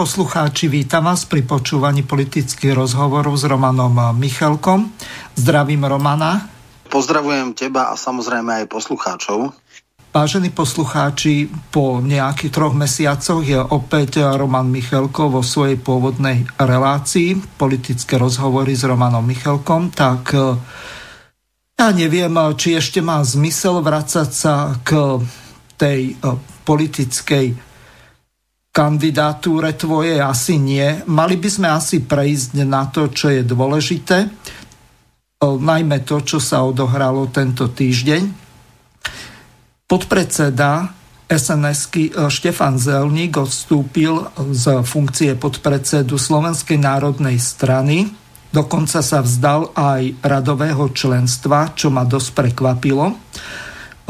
Poslucháči, vítam vás pri počúvaní politických rozhovorov s Romanom Michalkom. Zdravím Romana. Pozdravujem teba a samozrejme aj poslucháčov. Vážení poslucháči, po nejakých troch mesiacoch je opäť Roman Michalko vo svojej pôvodnej relácii politické rozhovory s Romanom Michalkom, tak eh, ja neviem, či ešte má zmysel vracať sa k tej eh, politickej kandidatúre tvojej asi nie. Mali by sme asi prejsť na to, čo je dôležité, najmä to, čo sa odohralo tento týždeň. Podpredseda sns e, Štefan Zelník odstúpil z funkcie podpredsedu Slovenskej národnej strany. Dokonca sa vzdal aj radového členstva, čo ma dosť prekvapilo.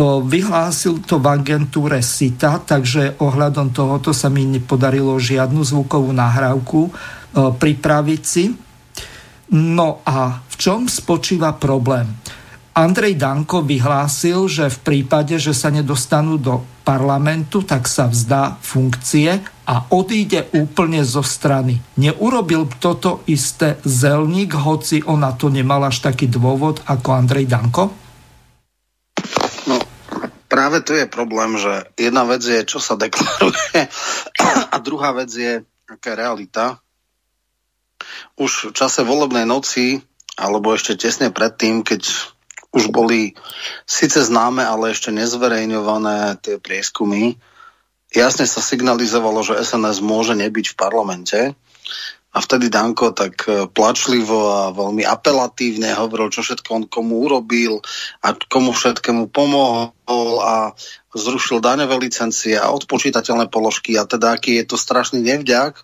Vyhlásil to v agentúre SITA, takže ohľadom tohoto sa mi nepodarilo žiadnu zvukovú nahrávku pripraviť si. No a v čom spočíva problém? Andrej Danko vyhlásil, že v prípade, že sa nedostanú do parlamentu, tak sa vzdá funkcie a odíde úplne zo strany. Neurobil toto isté Zelník, hoci ona to nemal až taký dôvod ako Andrej Danko? Práve tu je problém, že jedna vec je, čo sa deklaruje a druhá vec je, aká je realita. Už v čase volebnej noci, alebo ešte tesne predtým, keď už boli síce známe, ale ešte nezverejňované tie prieskumy, jasne sa signalizovalo, že SNS môže nebyť v parlamente. A vtedy Danko tak e, plačlivo a veľmi apelatívne hovoril, čo všetko on komu urobil a komu všetkému pomohol a zrušil daňové licencie a odpočítateľné položky a teda aký je to strašný nevďak.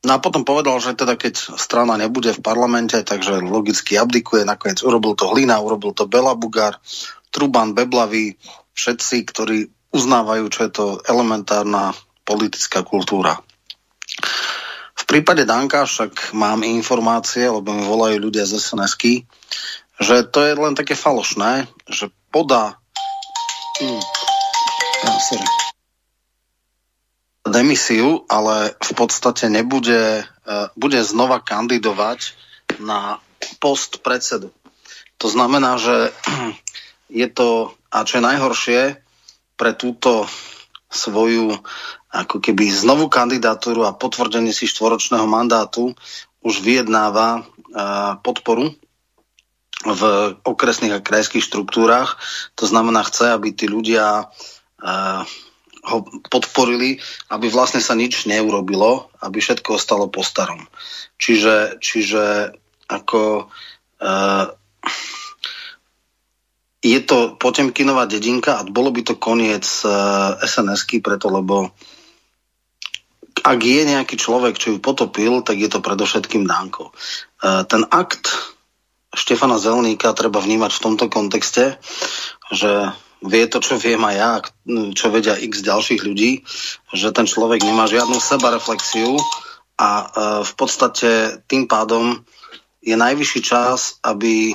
No a potom povedal, že teda keď strana nebude v parlamente, takže logicky abdikuje, nakoniec urobil to Hlina, urobil to Bela Bugar, Truban, Beblavy, všetci, ktorí uznávajú, čo je to elementárna politická kultúra prípade Danka však mám informácie, lebo mi volajú ľudia z sns že to je len také falošné, že podá hm, demisiu, ale v podstate nebude uh, bude znova kandidovať na post predsedu. To znamená, že je to, a čo je najhoršie, pre túto svoju ako keby znovu kandidatúru a potvrdenie si štvoročného mandátu už vyjednáva podporu v okresných a krajských štruktúrach. To znamená, chce, aby tí ľudia ho podporili, aby vlastne sa nič neurobilo, aby všetko ostalo po starom. Čiže, čiže ako je to Potemkinová dedinka a bolo by to koniec SNS-ky, preto lebo ak je nejaký človek, čo ju potopil, tak je to predovšetkým Danko. E, ten akt Štefana Zelníka treba vnímať v tomto kontexte, že vie to, čo viem aj ja, čo vedia x ďalších ľudí, že ten človek nemá žiadnu sebareflexiu a e, v podstate tým pádom je najvyšší čas, aby e,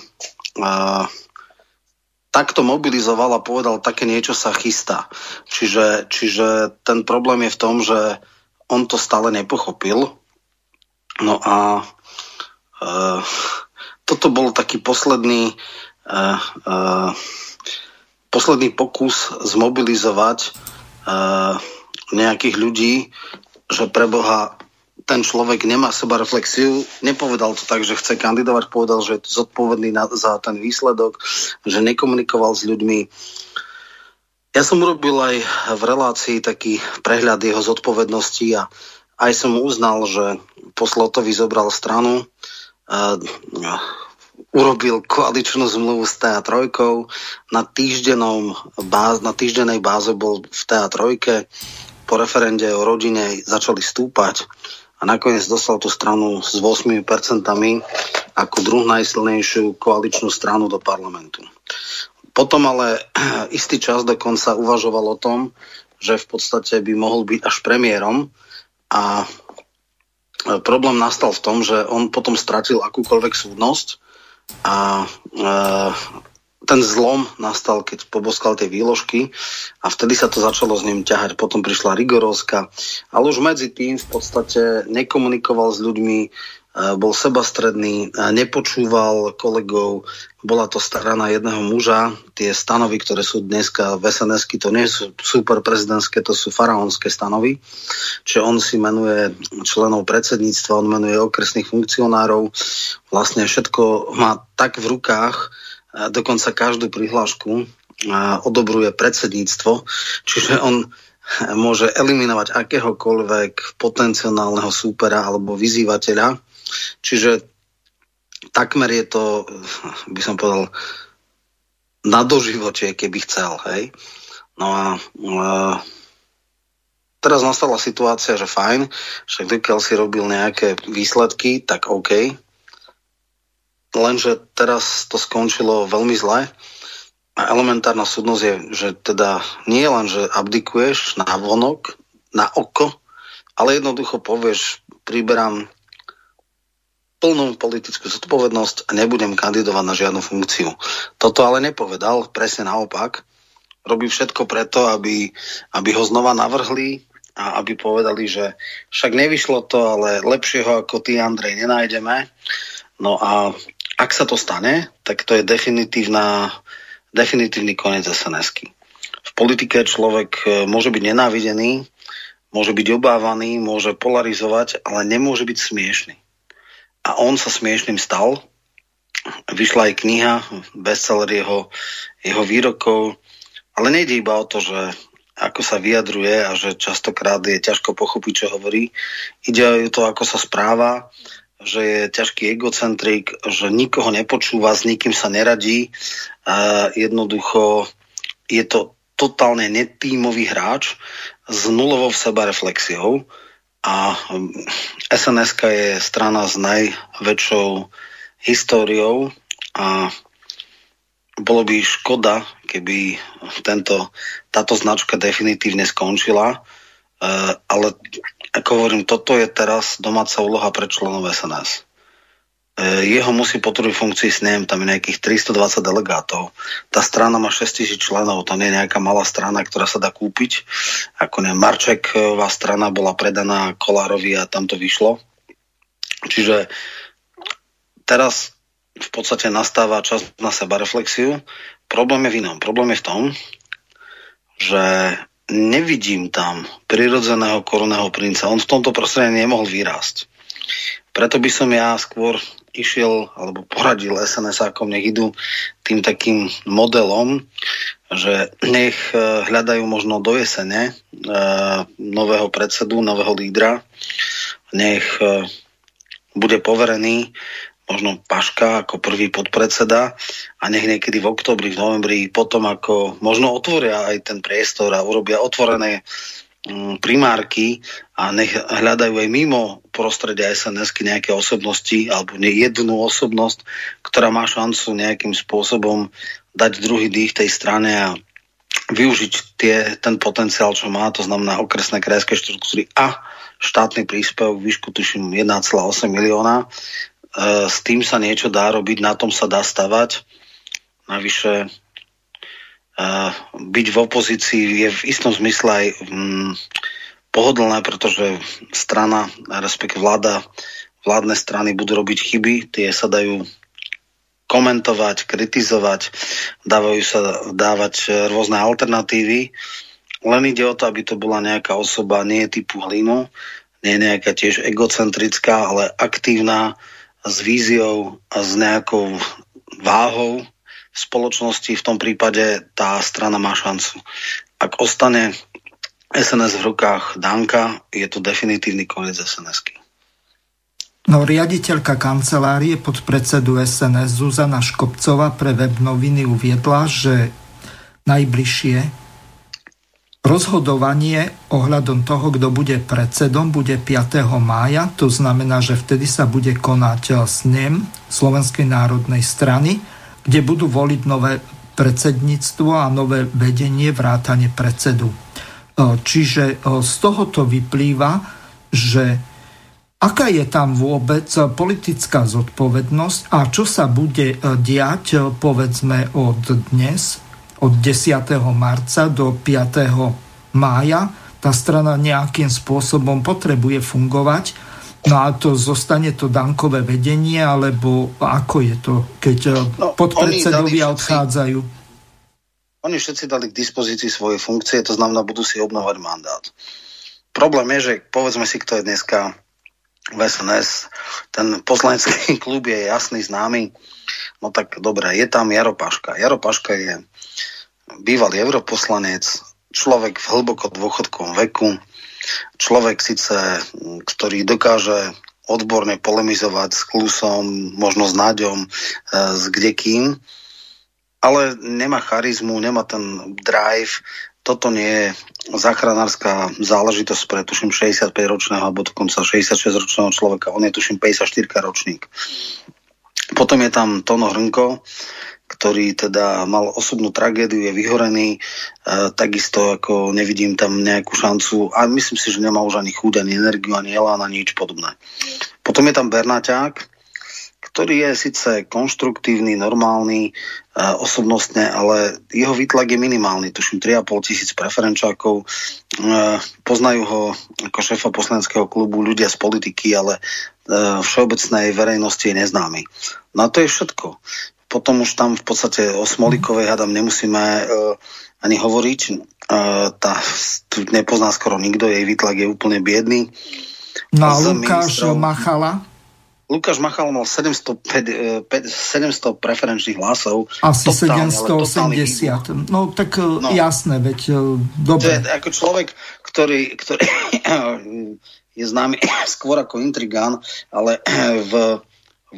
takto mobilizoval a povedal, také niečo sa chystá. Čiže, čiže ten problém je v tom, že on to stále nepochopil. No a e, toto bol taký posledný e, e, posledný pokus zmobilizovať e, nejakých ľudí, že pre Boha ten človek nemá seba reflexiu, nepovedal to tak, že chce kandidovať, povedal, že je zodpovedný na, za ten výsledok, že nekomunikoval s ľuďmi. Ja som urobil aj v relácii taký prehľad jeho zodpovednosti a aj som uznal, že po Slotovi zobral stranu, uh, urobil koaličnú zmluvu s TA3, na, báz, na týždennej báze bol v TA3, po referende o rodine začali stúpať a nakoniec dostal tú stranu s 8% ako druhú najsilnejšiu koaličnú stranu do parlamentu. Potom ale istý čas dokonca uvažoval o tom, že v podstate by mohol byť až premiérom a problém nastal v tom, že on potom stratil akúkoľvek súdnosť a e, ten zlom nastal, keď poboskal tie výložky a vtedy sa to začalo s ním ťahať. Potom prišla rigorózka, ale už medzi tým v podstate nekomunikoval s ľuďmi, e, bol sebastredný, nepočúval kolegov, bola to strana jedného muža. Tie stanovy, ktoré sú dneska v sns to nie sú super prezidentské, to sú faraónske stanovy. Čiže on si menuje členov predsedníctva, on menuje okresných funkcionárov. Vlastne všetko má tak v rukách, dokonca každú prihlášku odobruje predsedníctvo, čiže on môže eliminovať akéhokoľvek potenciálneho súpera alebo vyzývateľa. Čiže takmer je to, by som povedal, na doživote, keby chcel. Hej? No a uh, teraz nastala situácia, že fajn, však dokiaľ si robil nejaké výsledky, tak OK, lenže teraz to skončilo veľmi zle a elementárna súdnosť je, že teda nie len, že abdikuješ na vonok, na oko, ale jednoducho povieš, priberám plnú politickú zodpovednosť a nebudem kandidovať na žiadnu funkciu. Toto ale nepovedal, presne naopak. Robí všetko preto, aby, aby ho znova navrhli a aby povedali, že však nevyšlo to, ale lepšieho ako ty, Andrej, nenájdeme. No a ak sa to stane, tak to je definitívna, definitívny koniec sns -ky. V politike človek e, môže byť nenávidený, môže byť obávaný, môže polarizovať, ale nemôže byť smiešný. A on sa smiešným stal. Vyšla aj kniha, bestseller jeho, jeho výrokov, ale nejde iba o to, že ako sa vyjadruje a že častokrát je ťažko pochopiť, čo hovorí. Ide aj o to, ako sa správa, že je ťažký egocentrik, že nikoho nepočúva, s nikým sa neradí. A jednoducho je to totálne netímový hráč s nulovou sebareflexiou a sns je strana s najväčšou históriou a bolo by škoda, keby tento, táto značka definitívne skončila, ale ako hovorím, toto je teraz domáca úloha pre členov SNS. E, jeho musí potvrdiť funkcii SNEM, tam je nejakých 320 delegátov. Tá strana má 6000 členov, to nie je nejaká malá strana, ktorá sa dá kúpiť. Ako ne, Marčeková strana bola predaná Kolárovi a tam to vyšlo. Čiže teraz v podstate nastáva čas na seba reflexiu. Problém je v inom. Problém je v tom, že nevidím tam prirodzeného korunného princa. On v tomto prostredí nemohol vyrásť. Preto by som ja skôr išiel alebo poradil SNS-ákom, nech idú tým takým modelom, že nech e, hľadajú možno do jesene e, nového predsedu, nového lídra, nech e, bude poverený možno Paška ako prvý podpredseda a nech niekedy v oktobri, v novembri, potom ako možno otvoria aj ten priestor a urobia otvorené mm, primárky a nech hľadajú aj mimo prostredia sns nejaké osobnosti alebo nie jednu osobnosť, ktorá má šancu nejakým spôsobom dať druhý dých tej strane a využiť tie, ten potenciál, čo má, to znamená okresné krajské štruktúry a štátny príspevok výšku tuším 1,8 milióna E, s tým sa niečo dá robiť, na tom sa dá stavať. Navyše e, byť v opozícii je v istom zmysle aj mm, pohodlné, pretože strana, respektíve vláda, vládne strany budú robiť chyby, tie sa dajú komentovať, kritizovať, dávajú sa dávať rôzne alternatívy. Len ide o to, aby to bola nejaká osoba nie typu hlinu, nie je nejaká tiež egocentrická, ale aktívna, s víziou a s nejakou váhou v spoločnosti, v tom prípade tá strana má šancu. Ak ostane SNS v rukách Danka, je to definitívny koniec sns -ky. No, riaditeľka kancelárie pod predsedu SNS Zuzana Škopcová pre web noviny uviedla, že najbližšie rozhodovanie ohľadom toho, kto bude predsedom, bude 5. mája. To znamená, že vtedy sa bude konať snem Slovenskej národnej strany, kde budú voliť nové predsedníctvo a nové vedenie vrátane predsedu. Čiže z tohoto vyplýva, že Aká je tam vôbec politická zodpovednosť a čo sa bude e, diať, e, povedzme, od dnes, od 10. marca do 5. mája? Tá strana nejakým spôsobom potrebuje fungovať. No a to zostane to dankové vedenie, alebo ako je to, keď e, no, podpredsedovia odchádzajú? Oni všetci dali k dispozícii svoje funkcie, to znamená, budú si obnovať mandát. Problém je, že povedzme si, kto je dneska v SNS. Ten poslanecký klub je jasný, známy. No tak dobre, je tam Jaro Paška. Jaro Paška je bývalý europoslanec, človek v hlboko dôchodkovom veku, človek síce, ktorý dokáže odborne polemizovať s Klusom, možno s Náďom, e, s kdekým, ale nemá charizmu, nemá ten drive, toto nie je záchranárska záležitosť pre tuším 65-ročného alebo dokonca 66-ročného človeka. On je tuším 54 ročník. Potom je tam Tono Hrnko, ktorý teda mal osobnú tragédiu, je vyhorený, e, takisto ako nevidím tam nejakú šancu a myslím si, že nemá už ani chuť, ani energiu, ani elán, ani nič podobné. Potom je tam Bernaťák, ktorý je síce konštruktívny, normálny, osobnostne, ale jeho výtlak je minimálny. Tuším 3,5 tisíc preferenčákov. E, poznajú ho ako šéfa poslaneckého klubu ľudia z politiky, ale e, všeobecnej verejnosti je neznámy. No a to je všetko. Potom už tam v podstate o Smolikovej hadam nemusíme ani hovoriť. tá tu nepozná skoro nikto, jej výtlak je úplne biedný. No a Lukáš ministrov... Machala? Lukáš Machal mal 700, 700 eh, preferenčných hlasov. Asi totálne, 780. No tak eh, no, jasné, veď eh, dobre. To je ako človek, ktorý, ktorý je známy skôr ako intrigán, ale v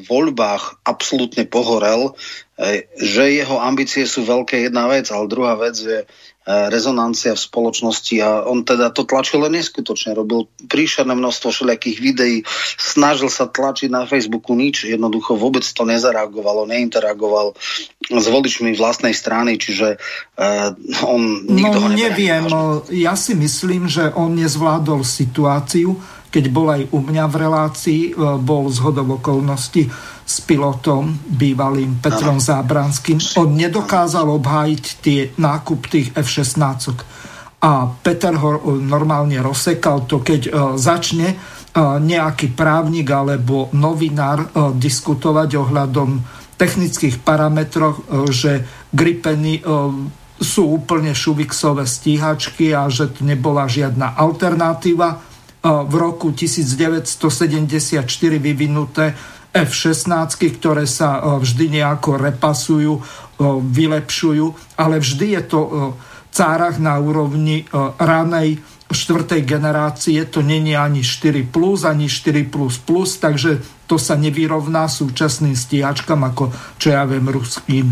voľbách absolútne pohorel, že jeho ambície sú veľké jedna vec, ale druhá vec je rezonancia v spoločnosti a on teda to tlačil len neskutočne. Robil príšerné množstvo všelijakých videí, snažil sa tlačiť na Facebooku nič, jednoducho vôbec to nezareagovalo, neinteragoval s voličmi vlastnej strany, čiže uh, on nikto no, ho neviem, ja si myslím, že on nezvládol situáciu, keď bol aj u mňa v relácii, e, bol z hodov okolností s pilotom, bývalým Petrom Zábranským. On nedokázal obhájiť tie nákup tých F-16. A Peter ho normálne rozsekal to, keď e, začne e, nejaký právnik alebo novinár diskutovať ohľadom technických parametroch, že Gripeny sú úplne šuvixové stíhačky a že to nebola žiadna alternatíva. V roku 1974 vyvinuté F-16, ktoré sa e, vždy nejako repasujú, e, vylepšujú, ale vždy je to e, cárach na úrovni ranej štvrtej generácie, to není ani 4+, plus, ani 4++, plus plus, takže to sa nevyrovná súčasným stíhačkám ako, čo ja viem, ruským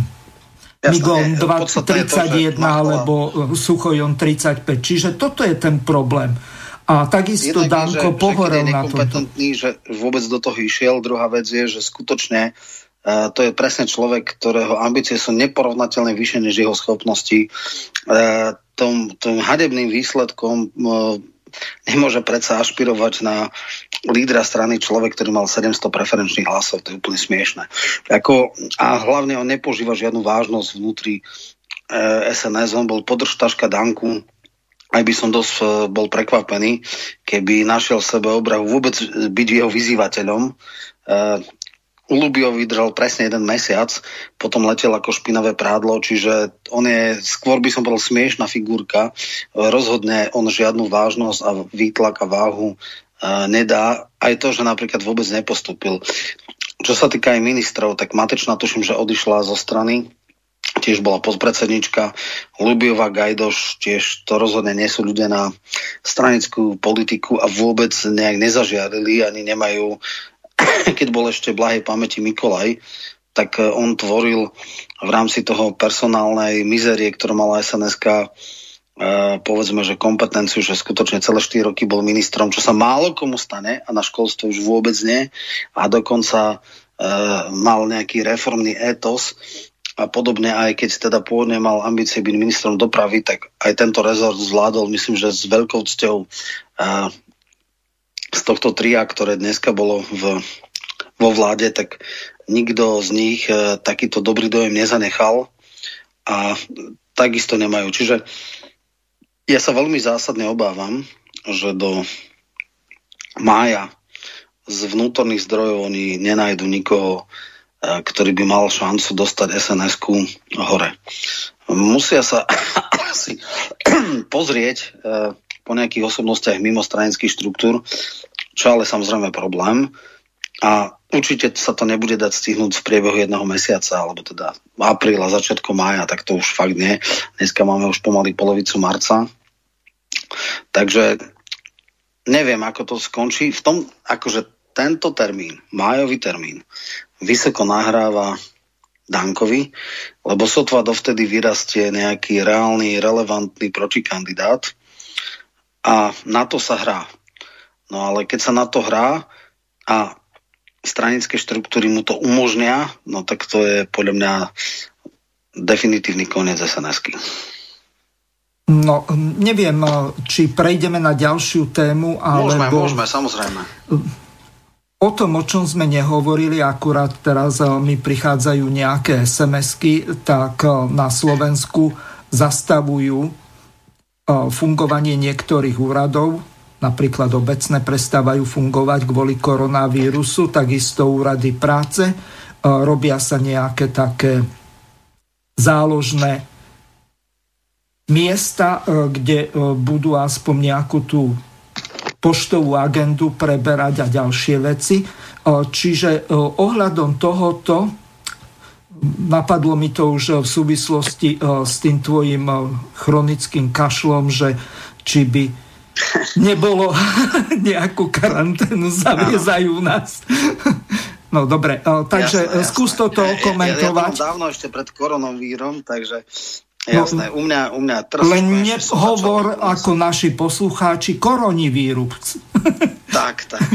Migom 31 alebo Suchojon 35. Čiže toto je ten problém. A takisto Jednak Danko že, pohorel na tomto. že vôbec do toho išiel. Druhá vec je, že skutočne uh, to je presne človek, ktorého ambície sú neporovnateľne vyššie než jeho schopnosti. Uh, tom, tom hadebným výsledkom uh, nemôže predsa ašpirovať na lídra strany človek, ktorý mal 700 preferenčných hlasov. To je úplne smiešne. Ako, a hlavne on nepožíva žiadnu vážnosť vnútri SNS. On bol podržtaška Danku aj by som dosť e, bol prekvapený, keby našiel sebe obrahu vôbec byť jeho vyzývateľom. Uh, Ulubio vydržal presne jeden mesiac, potom letel ako špinavé prádlo, čiže on je, skôr by som bol smiešná figurka, rozhodne on žiadnu vážnosť a výtlak a váhu nedá. Aj to, že napríklad vôbec nepostúpil. Čo sa týka aj ministrov, tak Matečná tuším, že odišla zo strany tiež bola podpredsednička. Lubiová Gajdoš, tiež to rozhodne nie sú ľudia na stranickú politiku a vôbec nejak nezažiarili, ani nemajú, keď bol ešte blahej pamäti Mikolaj, tak eh, on tvoril v rámci toho personálnej mizerie, ktorú mala SNSK, uh, eh, povedzme, že kompetenciu, že skutočne celé 4 roky bol ministrom, čo sa málo komu stane a na školstvo už vôbec nie. A dokonca uh, mal nejaký reformný étos, a podobne, aj keď teda pôvodne mal ambície byť ministrom dopravy, tak aj tento rezort zvládol, myslím, že s veľkou cťou z tohto tria, ktoré dneska bolo v, vo vláde, tak nikto z nich uh, takýto dobrý dojem nezanechal a takisto nemajú. Čiže ja sa veľmi zásadne obávam, že do mája z vnútorných zdrojov oni nenajdu nikoho, E, ktorý by mal šancu dostať SNS-ku hore. Musia sa asi pozrieť e, po nejakých osobnostiach mimo stranických štruktúr, čo ale samozrejme problém. A určite sa to nebude dať stihnúť v priebehu jedného mesiaca, alebo teda apríla, začiatku mája, tak to už fakt nie. Dneska máme už pomaly polovicu marca. Takže neviem, ako to skončí. V tom, akože tento termín, májový termín, vysoko nahráva Dankovi, lebo sotva dovtedy vyrastie nejaký reálny, relevantný protikandidát a na to sa hrá. No ale keď sa na to hrá a stranické štruktúry mu to umožnia, no tak to je podľa mňa definitívny koniec sns -ky. No, neviem, či prejdeme na ďalšiu tému, alebo... Môžeme, môžeme, samozrejme. O tom, o čom sme nehovorili, akurát teraz e, mi prichádzajú nejaké SMS-ky, tak e, na Slovensku zastavujú e, fungovanie niektorých úradov, napríklad obecné prestávajú fungovať kvôli koronavírusu, takisto úrady práce, robia sa nejaké také záložné miesta, kde budú aspoň nejakú tú poštovú agendu preberať a ďalšie veci. Čiže ohľadom tohoto napadlo mi to už v súvislosti s tým tvojim chronickým kašlom, že či by nebolo nejakú karanténu zaviezajú nás. No dobre, takže jasné, skús toto komentovať. Ja, ja, ja dávno ešte pred koronavírom, takže Jasné, u mňa, u mňa Len nehovor ako naši poslucháči koronivírus. tak, tak.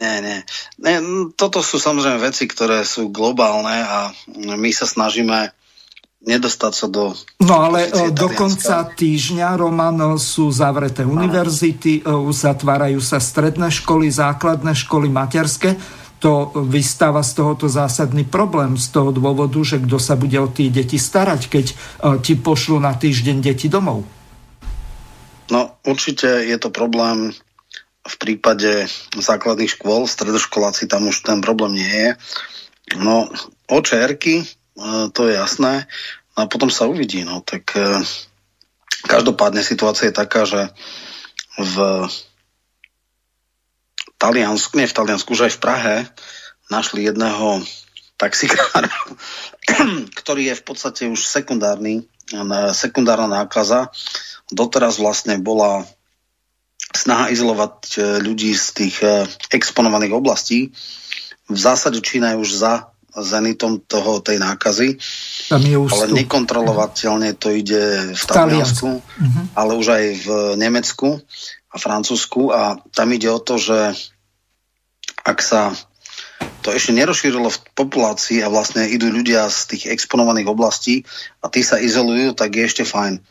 Nie, nie. nie. Toto sú samozrejme veci, ktoré sú globálne a my sa snažíme nedostať sa do... No ale e, do konca týždňa, Roman, sú zavreté univerzity, e, zatvárajú sa stredné školy, základné školy, materské to vystáva z tohoto zásadný problém z toho dôvodu, že kto sa bude o tie deti starať, keď e, ti pošlu na týždeň deti domov? No určite je to problém v prípade základných škôl, stredoškoláci tam už ten problém nie je. No očerky, e, to je jasné, a potom sa uvidí. No tak e, každopádne situácia je taká, že v Taliansku, nie v Taliansku, už aj v Prahe našli jedného taxikára, ktorý je v podstate už sekundárny, sekundárna nákaza. Doteraz vlastne bola snaha izolovať e, ľudí z tých e, exponovaných oblastí. V zásade Čína je už za zenitom toho, tej nákazy, Tam je ale nekontrolovateľne to ide v, v Taliansku, uh-huh. ale už aj v Nemecku a Francúzsku a tam ide o to, že ak sa to ešte nerozšírilo v populácii a vlastne idú ľudia z tých exponovaných oblastí a tí sa izolujú, tak je ešte fajn.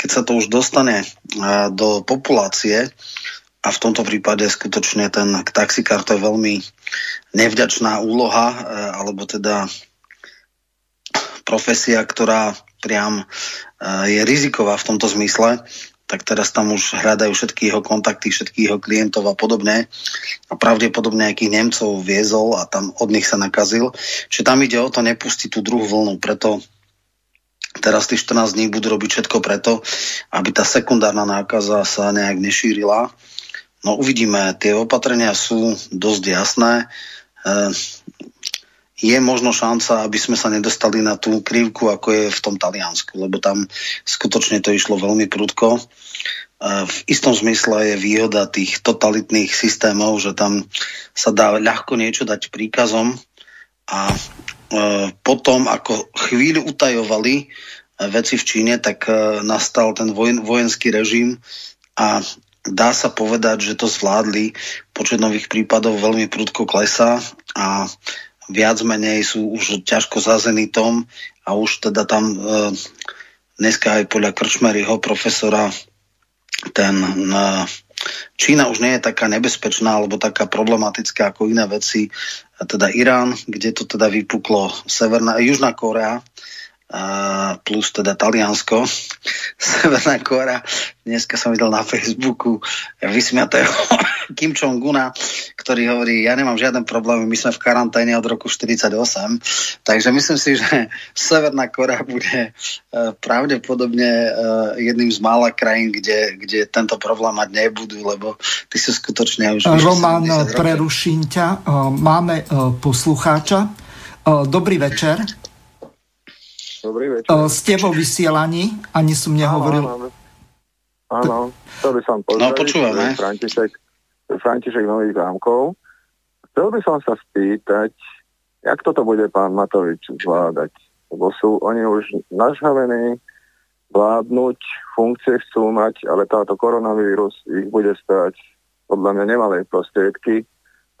Keď sa to už dostane do populácie a v tomto prípade skutočne ten taxikár to je veľmi nevďačná úloha alebo teda profesia, ktorá priam je riziková v tomto zmysle, tak teraz tam už hľadajú všetky jeho kontakty, všetkých jeho klientov a podobne. A pravdepodobne nejakých Nemcov viezol a tam od nich sa nakazil. Čiže tam ide o to nepustiť tú druhú vlnu. Preto teraz tých 14 dní budú robiť všetko preto, aby tá sekundárna nákaza sa nejak nešírila. No uvidíme, tie opatrenia sú dosť jasné. E, je možno šanca, aby sme sa nedostali na tú krivku, ako je v tom Taliansku, lebo tam skutočne to išlo veľmi prudko. E, v istom zmysle je výhoda tých totalitných systémov, že tam sa dá ľahko niečo dať príkazom a e, potom, ako chvíľu utajovali veci v Číne, tak nastal ten vojenský režim a dá sa povedať, že to zvládli. Počet nových prípadov veľmi prudko klesá a viac menej sú už ťažko za zenitom a už teda tam e, dneska aj podľa Krčmeryho profesora ten e, Čína už nie je taká nebezpečná alebo taká problematická ako iné veci, teda Irán, kde to teda vypuklo Severná, Južná Korea, plus teda Taliansko, Severná Kóra. Dneska som videl na Facebooku vysmiatého Kim Jong-una, ktorý hovorí, ja nemám žiaden problém, my sme v karanténe od roku 48, takže myslím si, že Severná Kóra bude uh, pravdepodobne uh, jedným z mála krajín, kde, kde tento problém mať nebudú, lebo ty sú skutočne už... Roman, preruším ťa. Máme poslucháča. Dobrý večer. Dobrý večer. Ste vo vysielaní, ani som nehovoril. Áno, áno. chcel by som pozrieť. No, počúvame. František, František Nových zámkov. Chcel by som sa spýtať, jak toto bude pán Matovič zvládať? Lebo sú oni už nažhavení vládnuť, funkcie chcú mať, ale táto koronavírus ich bude stať podľa mňa nemalé prostriedky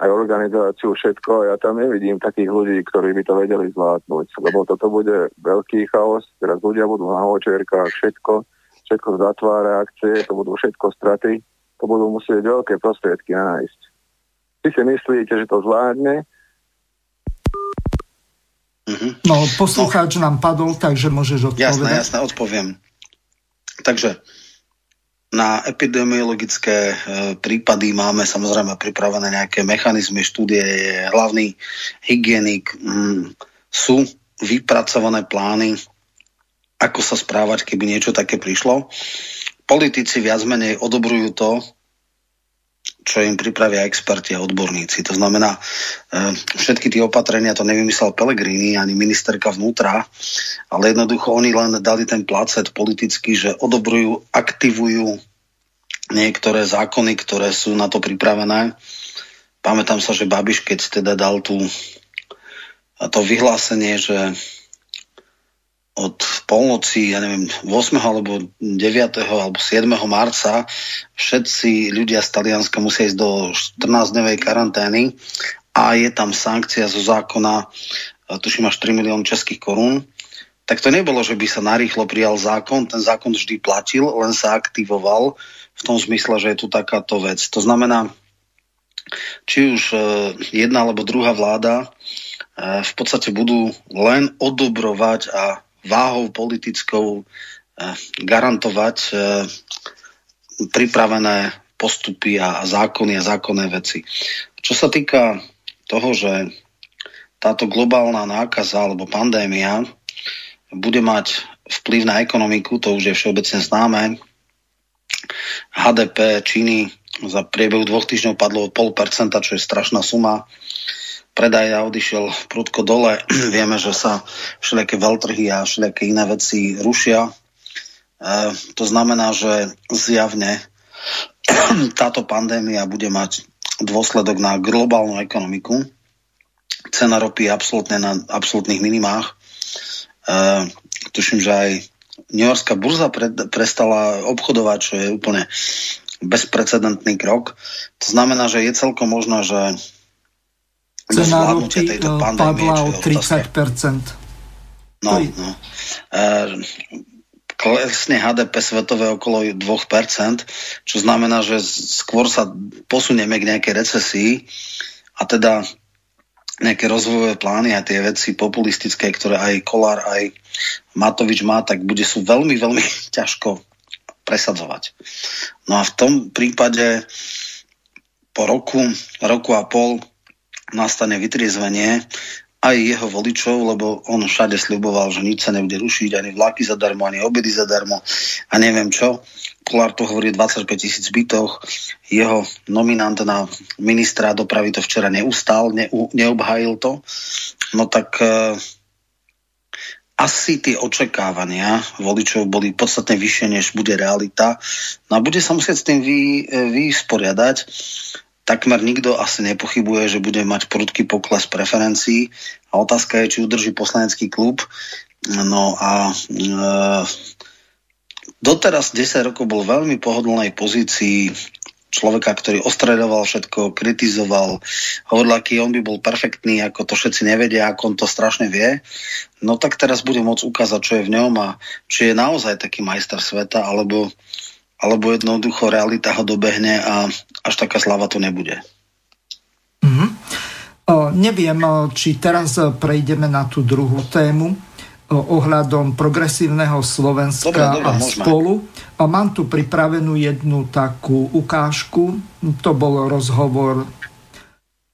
aj organizáciu, všetko. Ja tam nevidím takých ľudí, ktorí by to vedeli zvládnuť, lebo toto bude veľký chaos. Teraz ľudia budú na očerkách, všetko, všetko zatvára akcie, to budú všetko straty. To budú musieť veľké prostriedky nájsť. Vy si myslíte, že to zvládne? Mm-hmm. No, poslucháč no. nám padol, takže môžeš odpovedať. Jasné, jasné, odpoviem. Takže na epidemiologické e, prípady máme samozrejme pripravené nejaké mechanizmy, štúdie, je hlavný hygienik, mm, sú vypracované plány, ako sa správať, keby niečo také prišlo. Politici viac menej odobrujú to, čo im pripravia experti a odborníci. To znamená, e, všetky tie opatrenia to nevymyslel Pelegrini ani ministerka vnútra, ale jednoducho oni len dali ten placet politicky, že odobrujú, aktivujú niektoré zákony, ktoré sú na to pripravené. Pamätám sa, že Babiš, keď teda dal tú, to vyhlásenie, že od polnoci, ja neviem, 8. alebo 9. alebo 7. marca všetci ľudia z Talianska musia ísť do 14-dňovej karantény a je tam sankcia zo zákona, tuším až 3 milión českých korún, tak to nebolo, že by sa narýchlo prijal zákon, ten zákon vždy platil, len sa aktivoval v tom zmysle, že je tu takáto vec. To znamená, či už e, jedna alebo druhá vláda e, v podstate budú len odobrovať a váhou politickou e, garantovať e, pripravené postupy a, zákony a zákonné veci. Čo sa týka toho, že táto globálna nákaza alebo pandémia bude mať vplyv na ekonomiku, to už je všeobecne známe. HDP Číny za priebehu dvoch týždňov padlo o 0,5%, čo je strašná suma predaj odišiel prudko dole. Vieme, že sa všelijaké veľtrhy a všelijaké iné veci rušia. E, to znamená, že zjavne táto pandémia bude mať dôsledok na globálnu ekonomiku. Cena ropy je absolútne na absolútnych minimách. E, tuším, že aj New Yorkská burza pre, prestala obchodovať, čo je úplne bezprecedentný krok. To znamená, že je celkom možné, že cena ropy padla o 30 No, no. E, klesne HDP svetové okolo 2%, čo znamená, že skôr sa posunieme k nejakej recesii a teda nejaké rozvojové plány a tie veci populistické, ktoré aj Kolár, aj Matovič má, tak bude sú veľmi, veľmi ťažko presadzovať. No a v tom prípade po roku, roku a pol nastane vytriezvenie aj jeho voličov, lebo on všade sľuboval, že nič sa nebude rušiť, ani vlaky zadarmo, ani obedy zadarmo a neviem čo. Kolár tu hovorí 25 tisíc bytoch, jeho nominant na ministra dopravy to včera neustal, ne, neobhájil to, no tak uh, asi tie očakávania voličov boli podstatne vyššie, než bude realita. No a bude sa musieť s tým vy, e, vysporiadať. Takmer nikto asi nepochybuje, že bude mať prudký pokles preferencií a otázka je, či udrží poslanecký klub. No a e, doteraz 10 rokov bol v veľmi pohodlnej pozícii človeka, ktorý ostredoval všetko, kritizoval, hovoril, aký on by bol perfektný, ako to všetci nevedia, ako on to strašne vie, no tak teraz bude môcť ukázať, čo je v ňom a či je naozaj taký majster sveta, alebo, alebo jednoducho realita ho dobehne a až taká slava to nebude. Mm-hmm. O, neviem, či teraz prejdeme na tú druhú tému ohľadom progresívneho Slovenska dobre, dobre, a môžeme. spolu. A mám tu pripravenú jednu takú ukážku. To bol rozhovor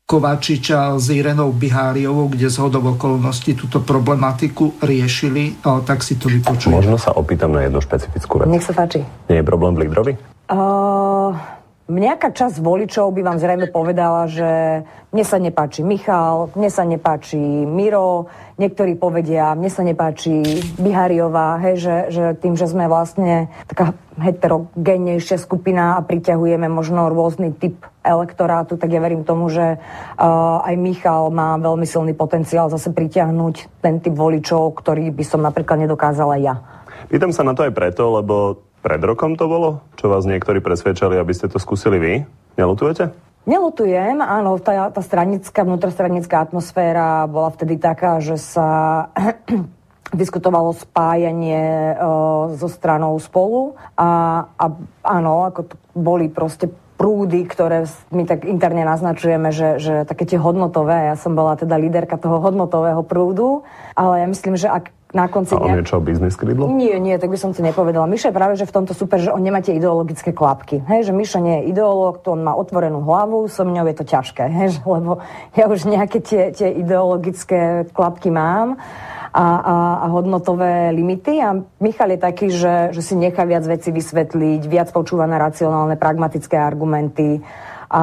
Kovačiča s Irenou Biháriovou, kde z hodov okolností túto problematiku riešili, tak si to vypočujem. Možno sa opýtam na jednu špecifickú vec. Nech sa páči. Nie je problém v Lídrovi? Uh... Nejaká časť voličov by vám zrejme povedala, že mne sa nepáči Michal, mne sa nepáči Miro, niektorí povedia, mne sa nepáči Bihariová, hej, že, že tým, že sme vlastne taká heterogénnejšia skupina a priťahujeme možno rôzny typ elektorátu, tak ja verím tomu, že uh, aj Michal má veľmi silný potenciál zase pritiahnuť ten typ voličov, ktorý by som napríklad nedokázala ja. Pýtam sa na to aj preto, lebo pred rokom to bolo? Čo vás niektorí presvedčali, aby ste to skúsili vy? Nelutujete? Nelutujem, áno, tá, tá stranická, vnútrostranická atmosféra bola vtedy taká, že sa diskutovalo spájanie uh, so stranou spolu a, a áno, ako to boli proste prúdy, ktoré my tak interne naznačujeme, že, že také tie hodnotové, ja som bola teda líderka toho hodnotového prúdu, ale ja myslím, že ak na konci A on je čo, biznis krídlo? Nie, nie, tak by som to nepovedala. Miša je práve, že v tomto super, že on nemá tie ideologické klapky. Hej, že Miša nie je ideológ, to on má otvorenú hlavu, so mňou je to ťažké, hej, lebo ja už nejaké tie, tie ideologické klapky mám a, a, a hodnotové limity a Michal je taký, že, že si nechá viac veci vysvetliť, viac počúva na racionálne, pragmatické argumenty a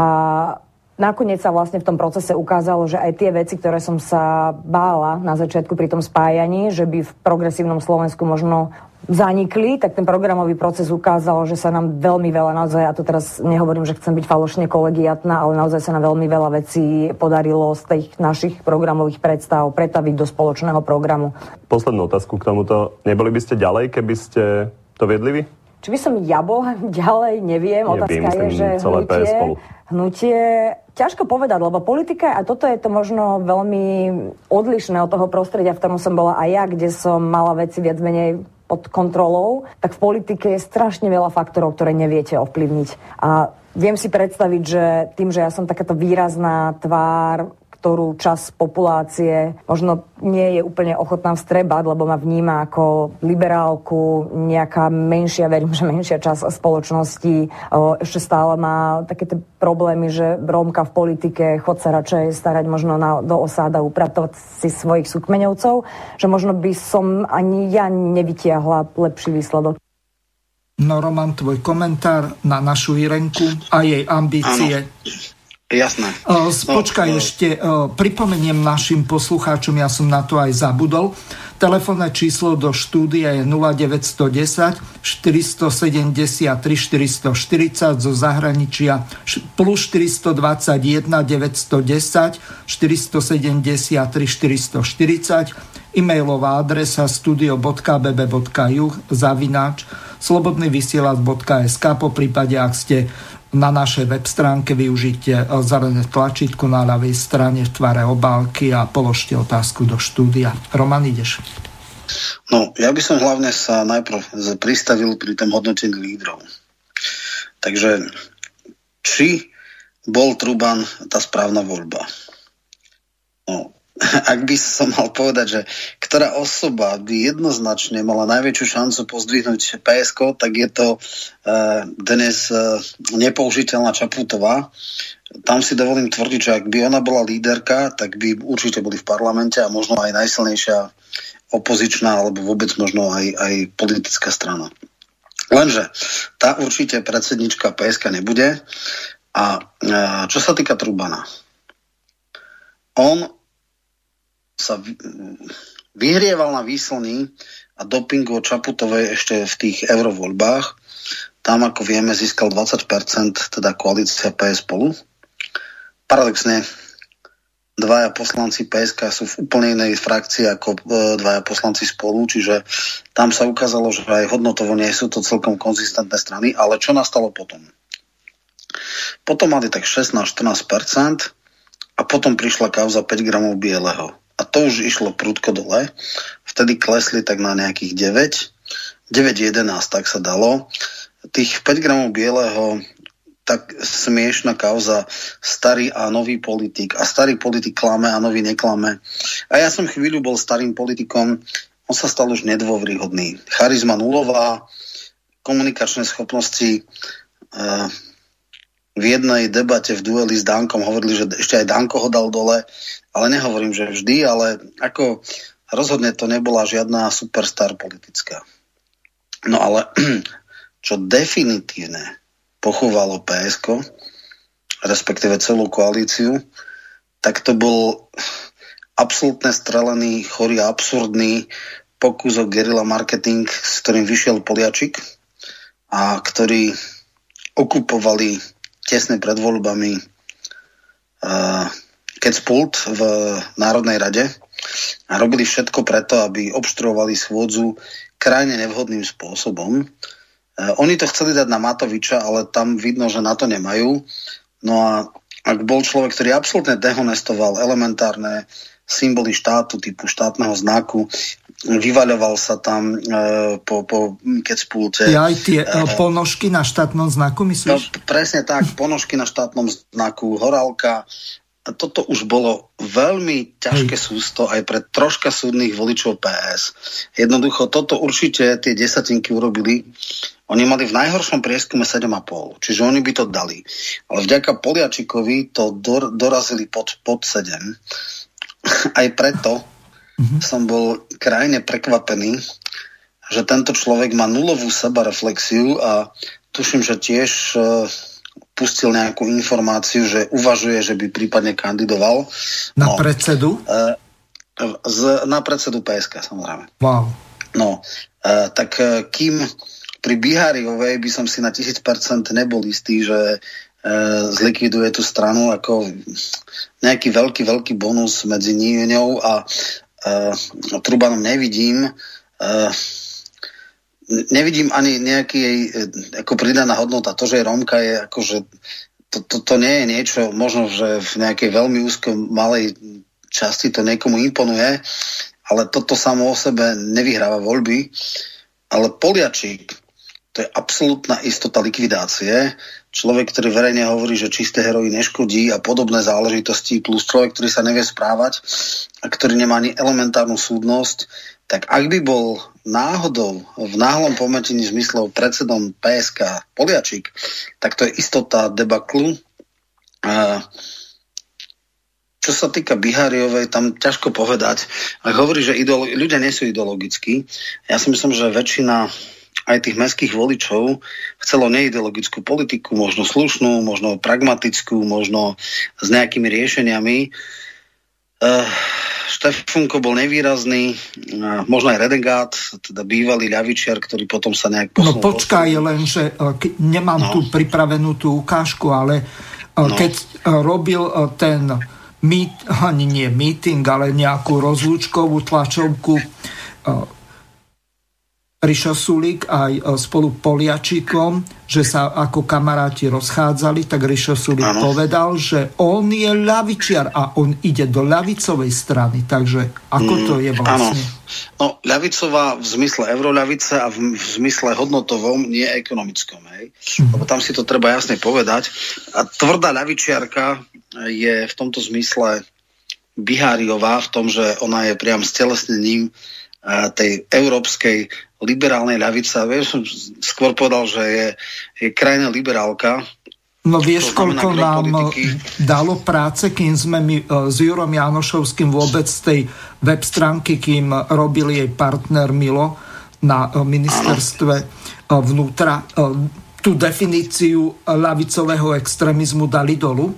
Nakoniec sa vlastne v tom procese ukázalo, že aj tie veci, ktoré som sa bála na začiatku pri tom spájaní, že by v progresívnom Slovensku možno zanikli, tak ten programový proces ukázal, že sa nám veľmi veľa, naozaj, ja to teraz nehovorím, že chcem byť falošne kolegiatná, ale naozaj sa nám veľmi veľa vecí podarilo z tých našich programových predstav pretaviť do spoločného programu. Poslednú otázku k tomuto. Neboli by ste ďalej, keby ste to viedli vy? Či by som ja bola ďalej, neviem. Otázka je, že hnutie, spolu. hnutie Ťažko povedať, lebo politika, a toto je to možno veľmi odlišné od toho prostredia, v ktorom som bola aj ja, kde som mala veci viac menej pod kontrolou, tak v politike je strašne veľa faktorov, ktoré neviete ovplyvniť. A viem si predstaviť, že tým, že ja som takáto výrazná tvár ktorú čas populácie možno nie je úplne ochotná vstrebať, lebo ma vníma ako liberálku, nejaká menšia, verím, že menšia časť spoločnosti ešte stále má také tie problémy, že Rómka v politike chod sa radšej starať možno na, do osáda, upratovať si svojich súkmeňovcov, že možno by som ani ja nevytiahla lepší výsledok. No Roman, tvoj komentár na našu Irenku a jej ambície. Ano. Jasné. Počkaj no, ešte, pripomeniem našim poslucháčom, ja som na to aj zabudol. Telefónne číslo do štúdia je 0910 473 440 zo zahraničia plus 421 910 473 440 e-mailová adresa studio.bb.juh zavináč slobodnyvysielac.sk po prípade, ak ste na našej web stránke využite zelené tlačítko na ľavej strane v tvare obálky a položte otázku do štúdia. Roman, ideš. No, ja by som hlavne sa najprv pristavil pri tom hodnotení lídrov. Takže, či bol Truban tá správna voľba? No, ak by som mal povedať, že ktorá osoba by jednoznačne mala najväčšiu šancu pozdvihnúť PSK, tak je to uh, dnes uh, nepoužiteľná Čaputová. Tam si dovolím tvrdiť, že ak by ona bola líderka, tak by určite boli v parlamente a možno aj najsilnejšia opozičná alebo vôbec možno aj, aj politická strana. Lenže tá určite predsednička PSK nebude. A čo sa týka Trubana, on sa vyhrieval na výslny a dopingu Čaputovej ešte v tých eurovoľbách. Tam, ako vieme, získal 20%, teda koalícia PS spolu. Paradoxne, dvaja poslanci PSK sú v úplne inej frakcii ako e, dvaja poslanci spolu, čiže tam sa ukázalo, že aj hodnotovo nie sú to celkom konzistentné strany, ale čo nastalo potom? Potom mali tak 16-14% a potom prišla kauza 5 gramov bieleho. A to už išlo prudko dole. Vtedy klesli tak na nejakých 9, 9-11, tak sa dalo. Tých 5 gramov bieleho tak smiešná kauza starý a nový politik. A starý politik klame a nový neklame. A ja som chvíľu bol starým politikom, on sa stal už nedôvryhodný. Charizma nulová, komunikačné schopnosti uh, v jednej debate v dueli s Dankom hovorili, že ešte aj Danko ho dal dole, ale nehovorím, že vždy, ale ako rozhodne to nebola žiadna superstar politická. No ale čo definitívne pochovalo PSK, respektíve celú koalíciu, tak to bol absolútne strelený, chorý a absurdný pokus o gerila marketing, s ktorým vyšiel Poliačik a ktorí okupovali tesne pred voľbami uh, pult v Národnej rade a robili všetko preto, aby obštruovali schôdzu krajne nevhodným spôsobom. Eh, oni to chceli dať na Matoviča, ale tam vidno, že na to nemajú. No a ak bol človek, ktorý absolútne dehonestoval elementárne symboly štátu typu štátneho znaku, vyvaľoval sa tam e, po, po kecpulte. Ja aj tie e, ponožky na štátnom znaku, myslíš? No, presne tak, ponožky na štátnom znaku, horálka, toto už bolo veľmi ťažké sústo aj pre troška súdnych voličov PS. Jednoducho toto určite tie desatinky urobili. Oni mali v najhoršom prieskume 7,5, čiže oni by to dali. Ale vďaka Poliačikovi to dor- dorazili pod, pod 7. aj preto mm-hmm. som bol krajine prekvapený, že tento človek má nulovú sebareflexiu a tuším, že tiež uh, pustil nejakú informáciu, že uvažuje, že by prípadne kandidoval. Na no, predsedu? Uh, z, na predsedu PSK, samozrejme. Wow. No, uh, tak uh, kým pri Bihariovej by som si na 1000% nebol istý, že zlikviduje tú stranu ako nejaký veľký, veľký bonus medzi ňou a uh, Trubanom nevidím. Uh, nevidím ani nejaký jej e, ako pridaná hodnota. To, že je Rómka je akože to, to, to nie je niečo, možno, že v nejakej veľmi úzko malej časti to niekomu imponuje, ale toto samo o sebe nevyhráva voľby. Ale Poliačík, to je absolútna istota likvidácie. Človek, ktorý verejne hovorí, že čisté heroji neškodí a podobné záležitosti, plus človek, ktorý sa nevie správať a ktorý nemá ani elementárnu súdnosť, tak ak by bol náhodou v náhlom pometení zmyslov predsedom PSK Poliačik, tak to je istota debaklu. Čo sa týka Bihariovej, tam ťažko povedať. Ak hovorí, že ideolo- ľudia nie sú ideologickí, ja si myslím, že väčšina aj tých mestských voličov chcelo neideologickú politiku, možno slušnú, možno pragmatickú, možno s nejakými riešeniami. Štefunko bol nevýrazný, možno aj Redengát, teda bývalý ľavičiar, ktorý potom sa nejak posunul. No počkaj, len, že e, nemám no. tu pripravenú tú ukážku, ale e, no. keď robil ten meet, ani nie meeting, ale nejakú rozlúčkovú tlačovku Rišo Sulik aj e, spolu Poliačikom, že sa ako kamaráti rozchádzali, tak Rišo Sulik ano. povedal, že on je ľavičiar a on ide do ľavicovej strany. Takže ako to je vlastne? Ano. No, ľavicová v zmysle euroľavice a v, v zmysle hodnotovom, nie ekonomickom. Hej? Mm. Lebo tam si to treba jasne povedať. A tvrdá ľavičiarka je v tomto zmysle Biháriová v tom, že ona je priam stelesnením tej európskej liberálnej ľavice. Vieš, som skôr povedal, že je, je krajná liberálka. No vieš, koľko nám politiky. dalo práce, kým sme my e, s Jurom Janošovským vôbec z tej web stránky, kým robil jej partner Milo na e, ministerstve. Ano vnútra tú definíciu ľavicového extrémizmu dali dolu.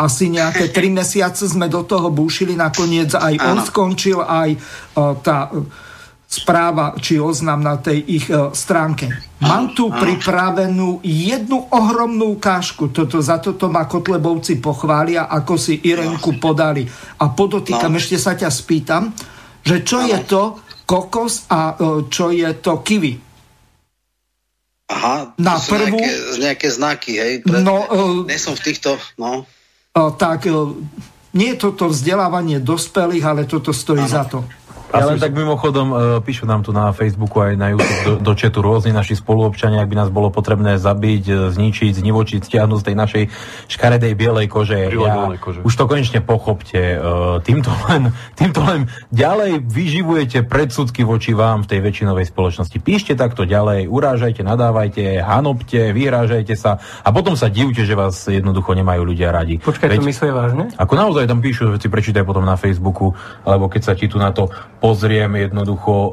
Asi nejaké tri mesiace sme do toho búšili, nakoniec aj on skončil, aj tá správa či oznam na tej ich e, stránke. Mám tu pripravenú jednu ohromnú kážku. Toto, za toto ma Kotlebovci pochvália, ako si Irenku podali. A podotýkam, no. ešte sa ťa spýtam, že čo je to kokos a e, čo je to kiwi? Aha, to na sú prvú... nejaké, nejaké znaky, hej? Pre, no, uh, nie som v týchto, no. Uh, tak, uh, nie je toto vzdelávanie dospelých, ale toto stojí ano. za to. Ja len tak mimochodom uh, píšu nám tu na Facebooku aj na YouTube do, do chatu rôzni naši spoluobčania, ak by nás bolo potrebné zabiť, e, zničiť, znivočiť, stiahnuť z tej našej škaredej bielej kože. Ja, kože. Už to konečne pochopte. Uh, týmto, len, týmto len ďalej vyživujete predsudky voči vám v tej väčšinovej spoločnosti. Píšte takto ďalej, urážajte, nadávajte, hanobte, vyhrážajte sa a potom sa divte, že vás jednoducho nemajú ľudia radi. Počkaj, Veď, to myslíte vážne? Ako naozaj tam píšu, si prečítaj potom na Facebooku, alebo keď sa ti tu na to pozriem jednoducho, e,